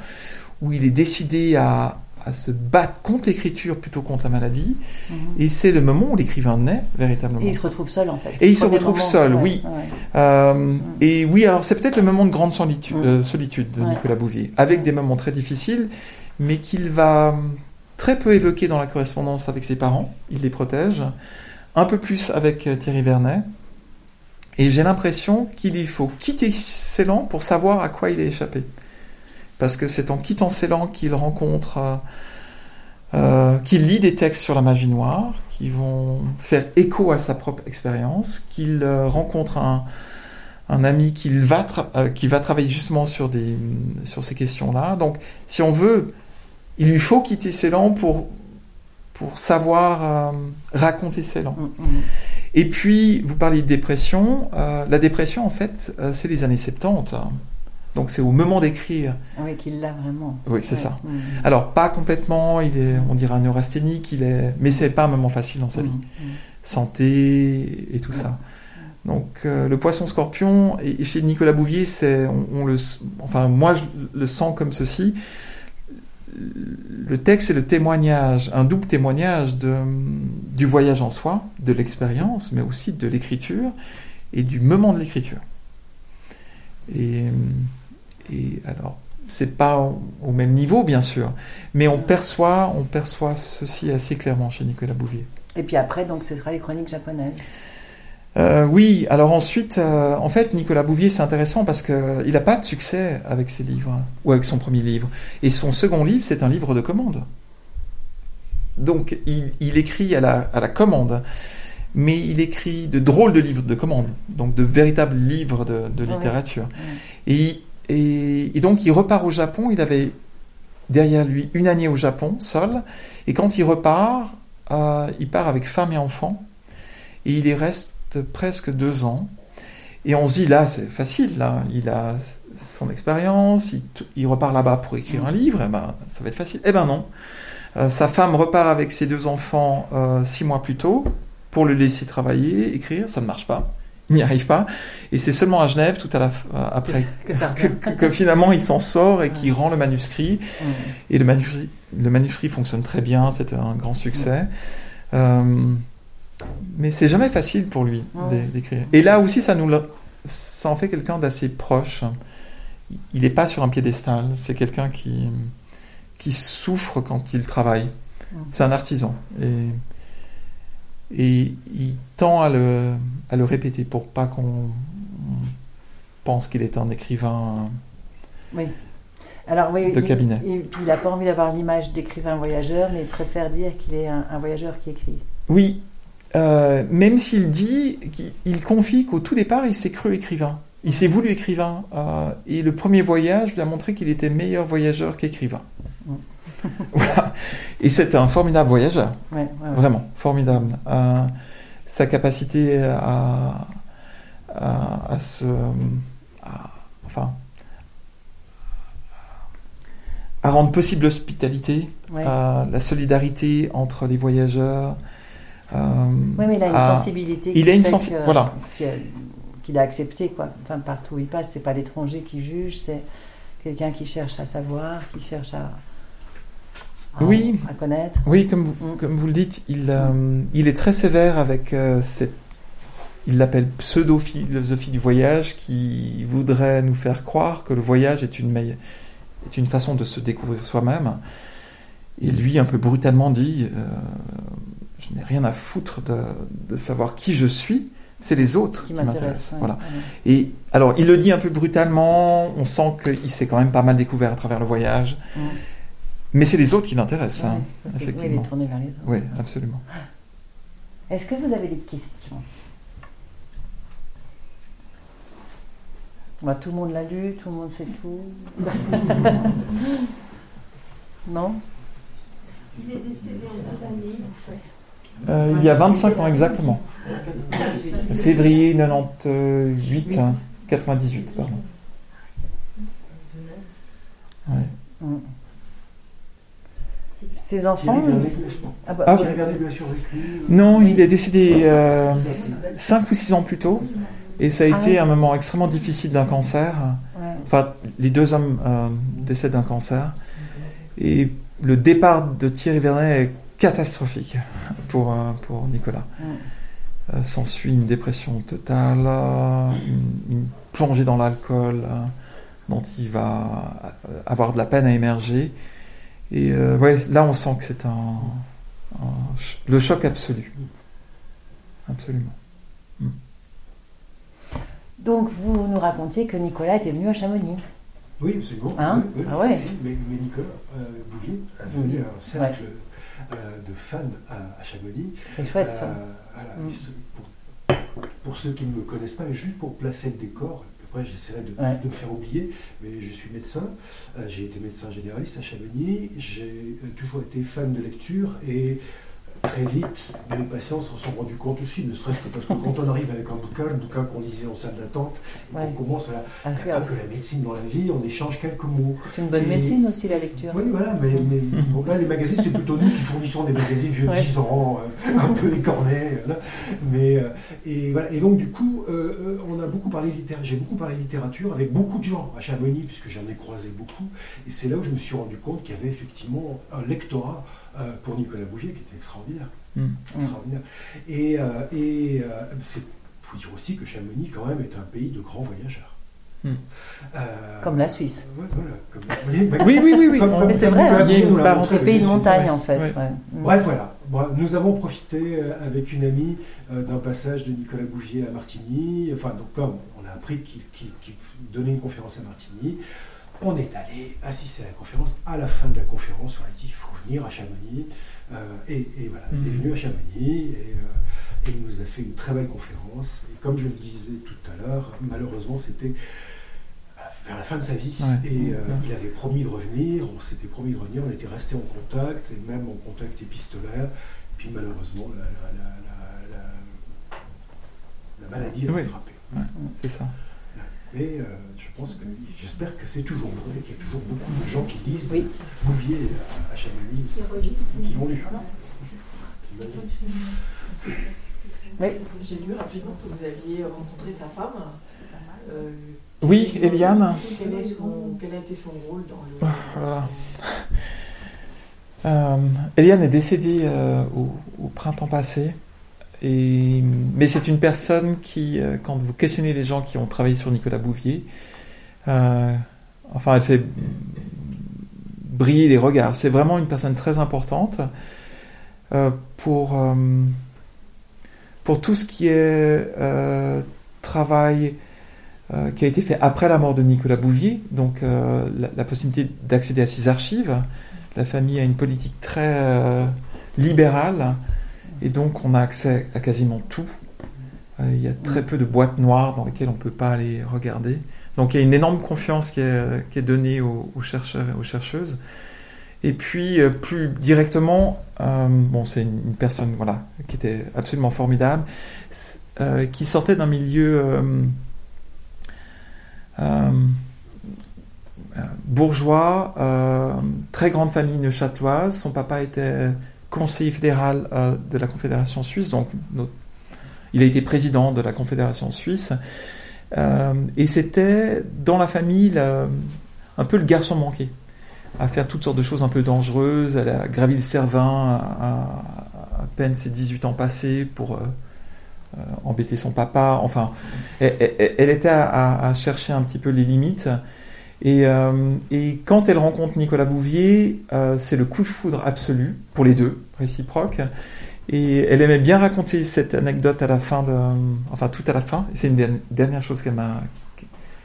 où il est décidé à, à se battre contre l'écriture plutôt contre la maladie, Mhm. et c'est le moment où l'écrivain naît véritablement. Et il se retrouve seul en fait. Et il se retrouve seul, Ouais, oui. ouais. Euh, et oui, alors c'est peut-être le moment de grande solitude, Mm. euh, solitude de Ouais. Nicolas Bouvier, avec des moments très difficiles, mais qu'il va hum, très peu évoquer dans la correspondance avec ses parents. Il les protège, un peu plus avec euh, Thierry Vernet. Et j'ai l'impression qu'il y faut quitter Ceylan pour savoir à quoi il est échappé. Parce que c'est en quittant Ceylan qu'il rencontre, euh, euh, qu'il lit des textes sur la magie noire, qui vont faire écho à sa propre expérience, qu'il rencontre un, ami qui va travailler justement sur ces questions-là. Donc, si on veut, il lui faut quitter Ceylan pour, pour savoir euh, raconter Ceylan. Mhm, mhm. Et puis, vous parlez de dépression. Euh, la dépression, en fait, euh, c'est les années 70. Donc, c'est au moment d'écrire. Ah oui, qu'il l'a vraiment. Oui, c'est Ouais. ça. Alors, pas complètement, il est, on dirait un neurasthénique, il est, mais c'est pas un moment facile dans sa vie. Santé et tout ça. Donc, euh, le poisson scorpion, et, et chez Nicolas Bouvier, c'est, on, on le, enfin, moi, je le sens comme ceci. Le texte est le témoignage, un double témoignage du voyage en soi, de l'expérience, mais aussi de l'écriture et du moment de l'écriture. Et, et alors, c'est pas au, au même niveau, bien sûr, mais on perçoit, on perçoit ceci assez clairement chez Nicolas Bouvier. Et puis après, donc, ce sera les chroniques japonaises. Euh, oui, alors ensuite, euh, en fait, Nicolas Bouvier, c'est intéressant parce que il n'a pas de succès avec ses livres, ou avec son premier livre. Et son second livre, c'est un livre de commande. Donc, il, il écrit à la, à la commande, mais il écrit de drôles de livres de commande, donc de véritables livres de, littérature. Et, et, et donc, il repart au Japon, il avait derrière lui une année au Japon, seul, et quand il repart, euh, il part avec femme et enfants, et il y reste presque deux ans. Et on se dit, là, c'est facile, là. Il a son expérience, il, repart là-bas pour écrire un livre, et ben, ça va être facile. Eh ben non. Euh, sa femme repart avec ses deux enfants euh, six mois plus tôt pour le laisser travailler, écrire, ça ne marche pas. Il n'y arrive pas. Et c'est seulement à Genève, tout à la, euh, après, Que ça que, revient. que- que finalement il s'en sort et qu'il rend le manuscrit. Mhm. Et le manuscrit, le manuscrit fonctionne très bien, c'est un grand succès. Euh, mais c'est jamais facile pour lui Ouais. d'écrire. Et là aussi, ça nous, le- ça en fait quelqu'un d'assez proche. Il n'est pas sur un piédestal, c'est quelqu'un qui, qui souffre quand il travaille. C'est un artisan. Et, et il tend à le, à le répéter pour pas qu'on pense qu'il est un écrivain Oui. Alors, oui, de il- cabinet. Et puis, il n'a pas envie d'avoir l'image d'écrivain voyageur, mais il préfère dire qu'il est un, un voyageur qui écrit. Oui, euh, même s'il dit, qu'il- il confie qu'au tout départ, il s'est cru écrivain. Il s'est voulu écrivain. euh, et le premier voyage lui a montré qu'il était meilleur voyageur qu'écrivain. voilà. Et c'était un formidable voyageur. Ouais, ouais, ouais. Vraiment, formidable. Euh, sa capacité à, à, à se. à- enfin. à rendre possible l'hospitalité, la solidarité entre les voyageurs. Euh, Oui, mais il a une à- sensibilité il a une fait sensi- que- voilà. qui a- qu'il a accepté, quoi. Enfin, partout où il passe, c'est pas l'étranger qui juge, c'est quelqu'un qui cherche à savoir, qui cherche à, à, Oui. à connaître. Oui, comme, vous- Mm. comme vous le dites, il, euh, il est très sévère avec euh, cette. Il l'appelle pseudo-philosophie du voyage qui voudrait nous faire croire que le voyage est une, meille- est une façon de se découvrir soi-même. Et lui, un peu brutalement, dit euh, Je n'ai rien à foutre de, de savoir qui je suis, c'est les autres Qui qui, m'intéresse. m'intéressent. ouais, Voilà. ouais. Et alors, il le dit un peu brutalement, on sent qu'il s'est quand même pas mal découvert à travers le voyage. Mais c'est les autres qui l'intéressent. Ouais, hein. il effectivement. est tourné vers les autres. Oui, absolument. Est-ce que vous avez des questions? Bah, Tout le monde l'a lu, tout le monde sait tout. non? Il est décédé en deux années. Euh, il y a 25 ans exactement. Février 98, hein, 98, pardon. Ouais. Ses enfants Thierry ils- Vernet, Ah bah, Ah, Thierry Vernet lui a survécu. Non, Oui. il est décédé 5 ou 6 ans plus tôt. Et ça a Ah été oui. un moment extrêmement difficile d'un cancer. ouais. Enfin, les deux hommes euh, décèdent d'un cancer. Et le départ de Thierry Vernet est catastrophique pour, euh, pour Nicolas. Mm. Euh, S'ensuit une dépression totale, une, une plongée dans l'alcool euh, dont il va avoir de la peine à émerger. Et euh, ouais, là on sent que c'est un, le choc absolu. Absolument. Donc, vous nous racontiez que Nicolas était venu à Chamonix. Oui, absolument. Hein? Oui, oui. Ah ouais. mais, mais Nicolas euh, Bouvier a venu à un cercle de fans à, à Chamonix. C'est chouette, ça. Euh, voilà, Mm. pour, pour ceux qui ne me connaissent pas, juste pour placer le décor, après j'essaierai de, Ouais. de me faire oublier, mais je suis médecin, euh, j'ai été médecin généraliste à Chamonix, j'ai euh, toujours été fan de lecture et très vite, mes patients s'en sont rendus compte aussi, ne serait-ce que parce que quand on arrive avec un bouquin, le bouquin qu'on lisait en salle d'attente, et Ouais. qu'on commence à À la, faire. pas que la médecine dans la vie, on échange quelques mots. C'est une bonne Et- médecine aussi, la lecture. Oui, voilà, mais, mais bon, là, les magazines, c'est plutôt nous qui fournissons des magazines vieux de Ouais. 10 ans, euh, un peu écornés. voilà. Mais, euh, et, voilà. et donc, du coup, euh, on a beaucoup parlé littérature, j'ai beaucoup parlé littérature avec beaucoup de gens à Chamonix, puisque j'en ai croisé beaucoup. Et c'est là où je me suis rendu compte qu'il y avait effectivement un lectorat pour Nicolas Bouvier qui était extraordinaire. Mm. extraordinaire. Et, euh, et euh, c'est faut dire aussi que Chamonix, quand même, est un pays de grands voyageurs. Mm. Euh, Comme la Suisse. ouais, voilà, comme- oui, bah, Oui, oui, oui, comme- comme- Mais c'est comme vrai, hein. Il y a une part entre pays de montagne, en fait. Ouais. ouais. Bref, voilà. Bon, nous avons profité euh, avec une amie euh, d'un passage de Nicolas Bouvier à Martigny. Enfin, donc là, on a appris qu'il donnait une conférence à Martigny. On est allé assister à la conférence. À la fin de la conférence, on a dit il faut venir à Chamonix. Euh, et, et voilà, il est Mhm. venu à Chamonix et, euh, et il nous a fait une très belle conférence. Et comme je le disais tout à l'heure, malheureusement, c'était vers la fin de sa vie. Ouais. Et euh, Ouais. il avait promis de revenir, on s'était promis de revenir, on était resté en contact, et même en contact épistolaire. Puis malheureusement, la, la- la- la- la- la maladie a Oui. rattrapé. C'est ça. Mais euh, je pense que, j'espère que c'est toujours vrai, qu'il y a toujours beaucoup de gens qui lisent Oui. Bouvier à, à Chamonix, Qui l'ont lu. Oui. J'ai lu rapidement que vous aviez rencontré sa femme. Euh, Oui, Eliane. Quel, est son, quel a été son rôle dans le. Voilà. Euh, Eliane est décédée euh, au, au printemps passé. Mais c'est une personne qui, euh, quand vous questionnez les gens qui ont travaillé sur Nicolas Bouvier, euh, enfin, elle fait briller les regards. C'est vraiment une personne très importante euh, pour, pour tout ce qui est travail qui a été fait après la mort de Nicolas Bouvier, donc la, possibilité d'accéder à ses archives. La famille a une politique très libérale et donc on a accès à quasiment tout. Euh, il y a très peu de boîtes noires dans lesquelles on ne peut pas aller regarder. Donc il y a une énorme confiance qui est, qui est donnée aux, aux chercheurs et aux chercheuses. Et puis euh, plus directement, euh, bon c'est une, une personne voilà qui était absolument formidable, euh, qui sortait d'un milieu euh, bourgeois, très grande famille neuchâteloise. Son papa était conseiller fédéral euh, de la Confédération suisse, donc il a été président de la Confédération suisse. Euh, et c'était dans la famille un peu le garçon manqué, à faire toutes sortes de choses un peu dangereuses. Elle a le Cervin à, peine ses 18 ans passés pour euh, embêter son papa. Enfin, elle, était à chercher un petit peu les limites. Et, euh, et quand elle rencontre Nicolas Bouvier, euh, c'est le coup de foudre absolu pour les deux, réciproque. Et elle aimait bien raconter cette anecdote à la fin de, enfin tout à la fin. C'est une der- dernière chose qu'elle m'a,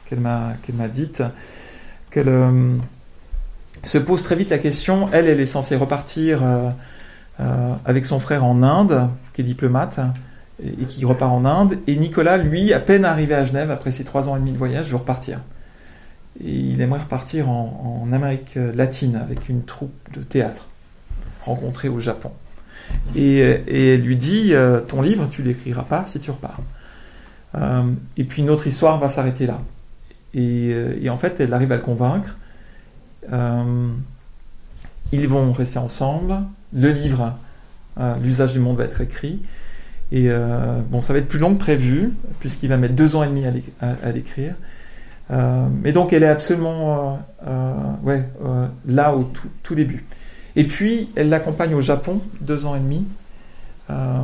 qu'elle m'a, qu'elle m'a dite, qu'elle euh, se pose très vite la question. Elle, elle est censée repartir euh, euh, avec son frère en Inde, qui est diplomate, et qui repart en Inde. Et Nicolas, lui, à peine arrivé à Genève après ses trois ans et demi de voyage, veut repartir. Et il aimerait repartir en, Amérique latine avec une troupe de théâtre rencontrée au Japon. Et, elle lui dit euh, Ton livre, tu l'écriras pas si tu repars. Euh, et puis notre histoire va s'arrêter là. Et, euh, en fait, elle arrive à le convaincre. Euh, ils vont rester ensemble. Le livre, euh, L'usage du monde va être écrit. Et euh, bon, ça va être plus long que prévu, puisqu'il va mettre deux ans et demi à l'écrire. Euh, mais donc elle est absolument euh, euh, euh, là au tout, début. Et puis elle l'accompagne au Japon, deux ans et demi. Euh,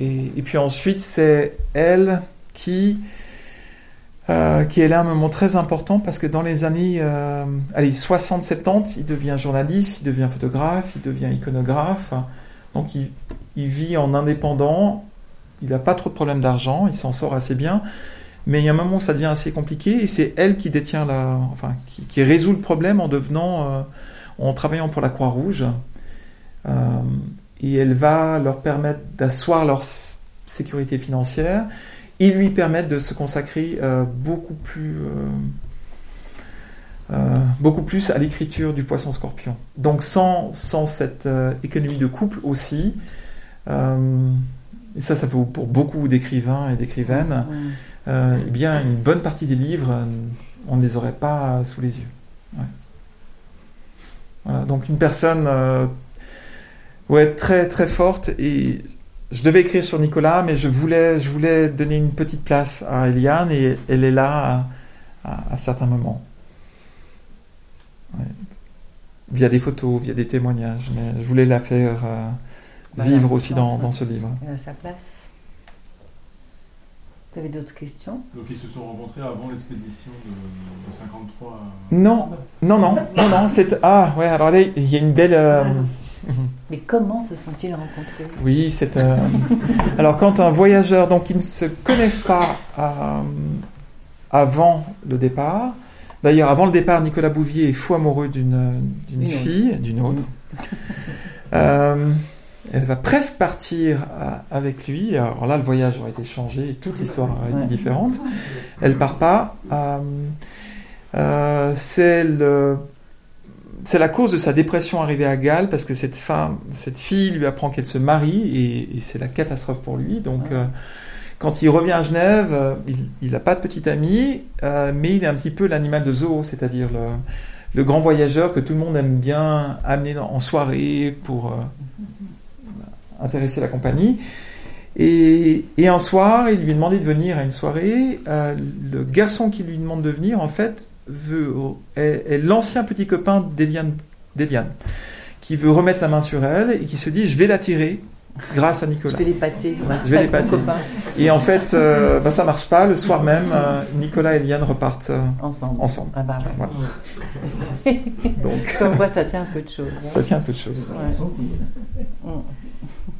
et, puis ensuite c'est elle qui, euh, qui est là un moment très important parce que dans les années euh, allez, 60-70, il devient journaliste, il devient photographe, il devient iconographe. Donc il vit en indépendant, il n'a pas trop de problèmes d'argent, il s'en sort assez bien. Mais il y a un moment où ça devient assez compliqué et c'est elle qui détient la, enfin, qui, résout le problème en devenant, euh, en travaillant pour la Croix-Rouge. Euh, et elle va leur permettre d'asseoir leur sécurité financière et lui permettre de se consacrer euh, beaucoup plus, beaucoup plus à l'écriture du Poisson Scorpion. Donc sans, sans cette économie de couple aussi. et ça, ça vaut pour beaucoup d'écrivains et d'écrivaines euh, eh bien, une bonne partie des livres, euh, on ne les aurait pas sous les yeux. Ouais. Voilà, donc une personne euh, ouais, très très forte et je devais écrire sur Nicolas, mais je voulais, je voulais donner une petite place à Eliane et elle est là à, à- à certains moments. Ouais. Via des photos, via des témoignages, mais je voulais la faire euh, Voilà, vivre aussi dans, dans ce livre. Elle a sa place. Vous avez d'autres questions Donc ils se sont rencontrés avant l'expédition de, de 53 à... Non, non, non, non, non, c'est... Ah, ouais, alors là, il y a une belle... euh, Mais comment se sont-ils rencontrés? Oui, c'est... euh, Alors, quand un voyageur, donc ils ne se connaissent pas euh, avant le départ, d'ailleurs, avant le départ, Nicolas Bouvier est fou amoureux d'une fille, d'une autre. Elle va presque partir euh, avec lui. Alors là, le voyage aurait été changé, et toute l'histoire aurait été différente. Elle part pas. Euh, euh, c'est le c'est la cause de sa dépression arrivée à Galles parce que cette femme, cette fille lui apprend qu'elle se marie et, et c'est la catastrophe pour lui. Donc, euh, quand il revient à Genève, il n'a pas de petit ami, euh, mais il est un petit peu l'animal de zoo, c'est-à-dire le, le grand voyageur que tout le monde aime bien amener en soirée pour euh, intéresser la compagnie. Et, et un soir, il lui est demandé de venir à une soirée. Euh, le garçon qui lui demande de venir, en fait, veut, est, est l'ancien petit copain d'Eliane, d'Eliane, qui veut remettre la main sur elle et qui se dit Je vais l'attirer grâce à Je Nicolas. vais l'épater. Je vais l'épater. Et en fait, euh, bah, ça marche pas. Le soir même, euh, Nicolas et Eliane repartent euh, Ensemble. ensemble. Ah bah ouais. Voilà. Donc, Comme quoi, ça tient un peu de choses. hein. ça tient un peu de choses. Ouais.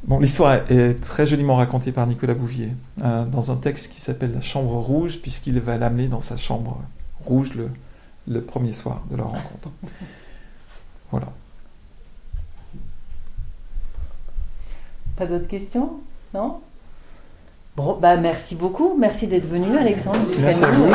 Bon, l'histoire est très joliment racontée par Nicolas Bouvier euh, dans un texte qui s'appelle La Chambre rouge, puisqu'il va l'amener dans sa chambre rouge le, le premier soir de leur rencontre. Voilà. Pas d'autres questions? Non? Bon, bah merci beaucoup. Merci d'être venu, Alexandre, jusqu'à nous.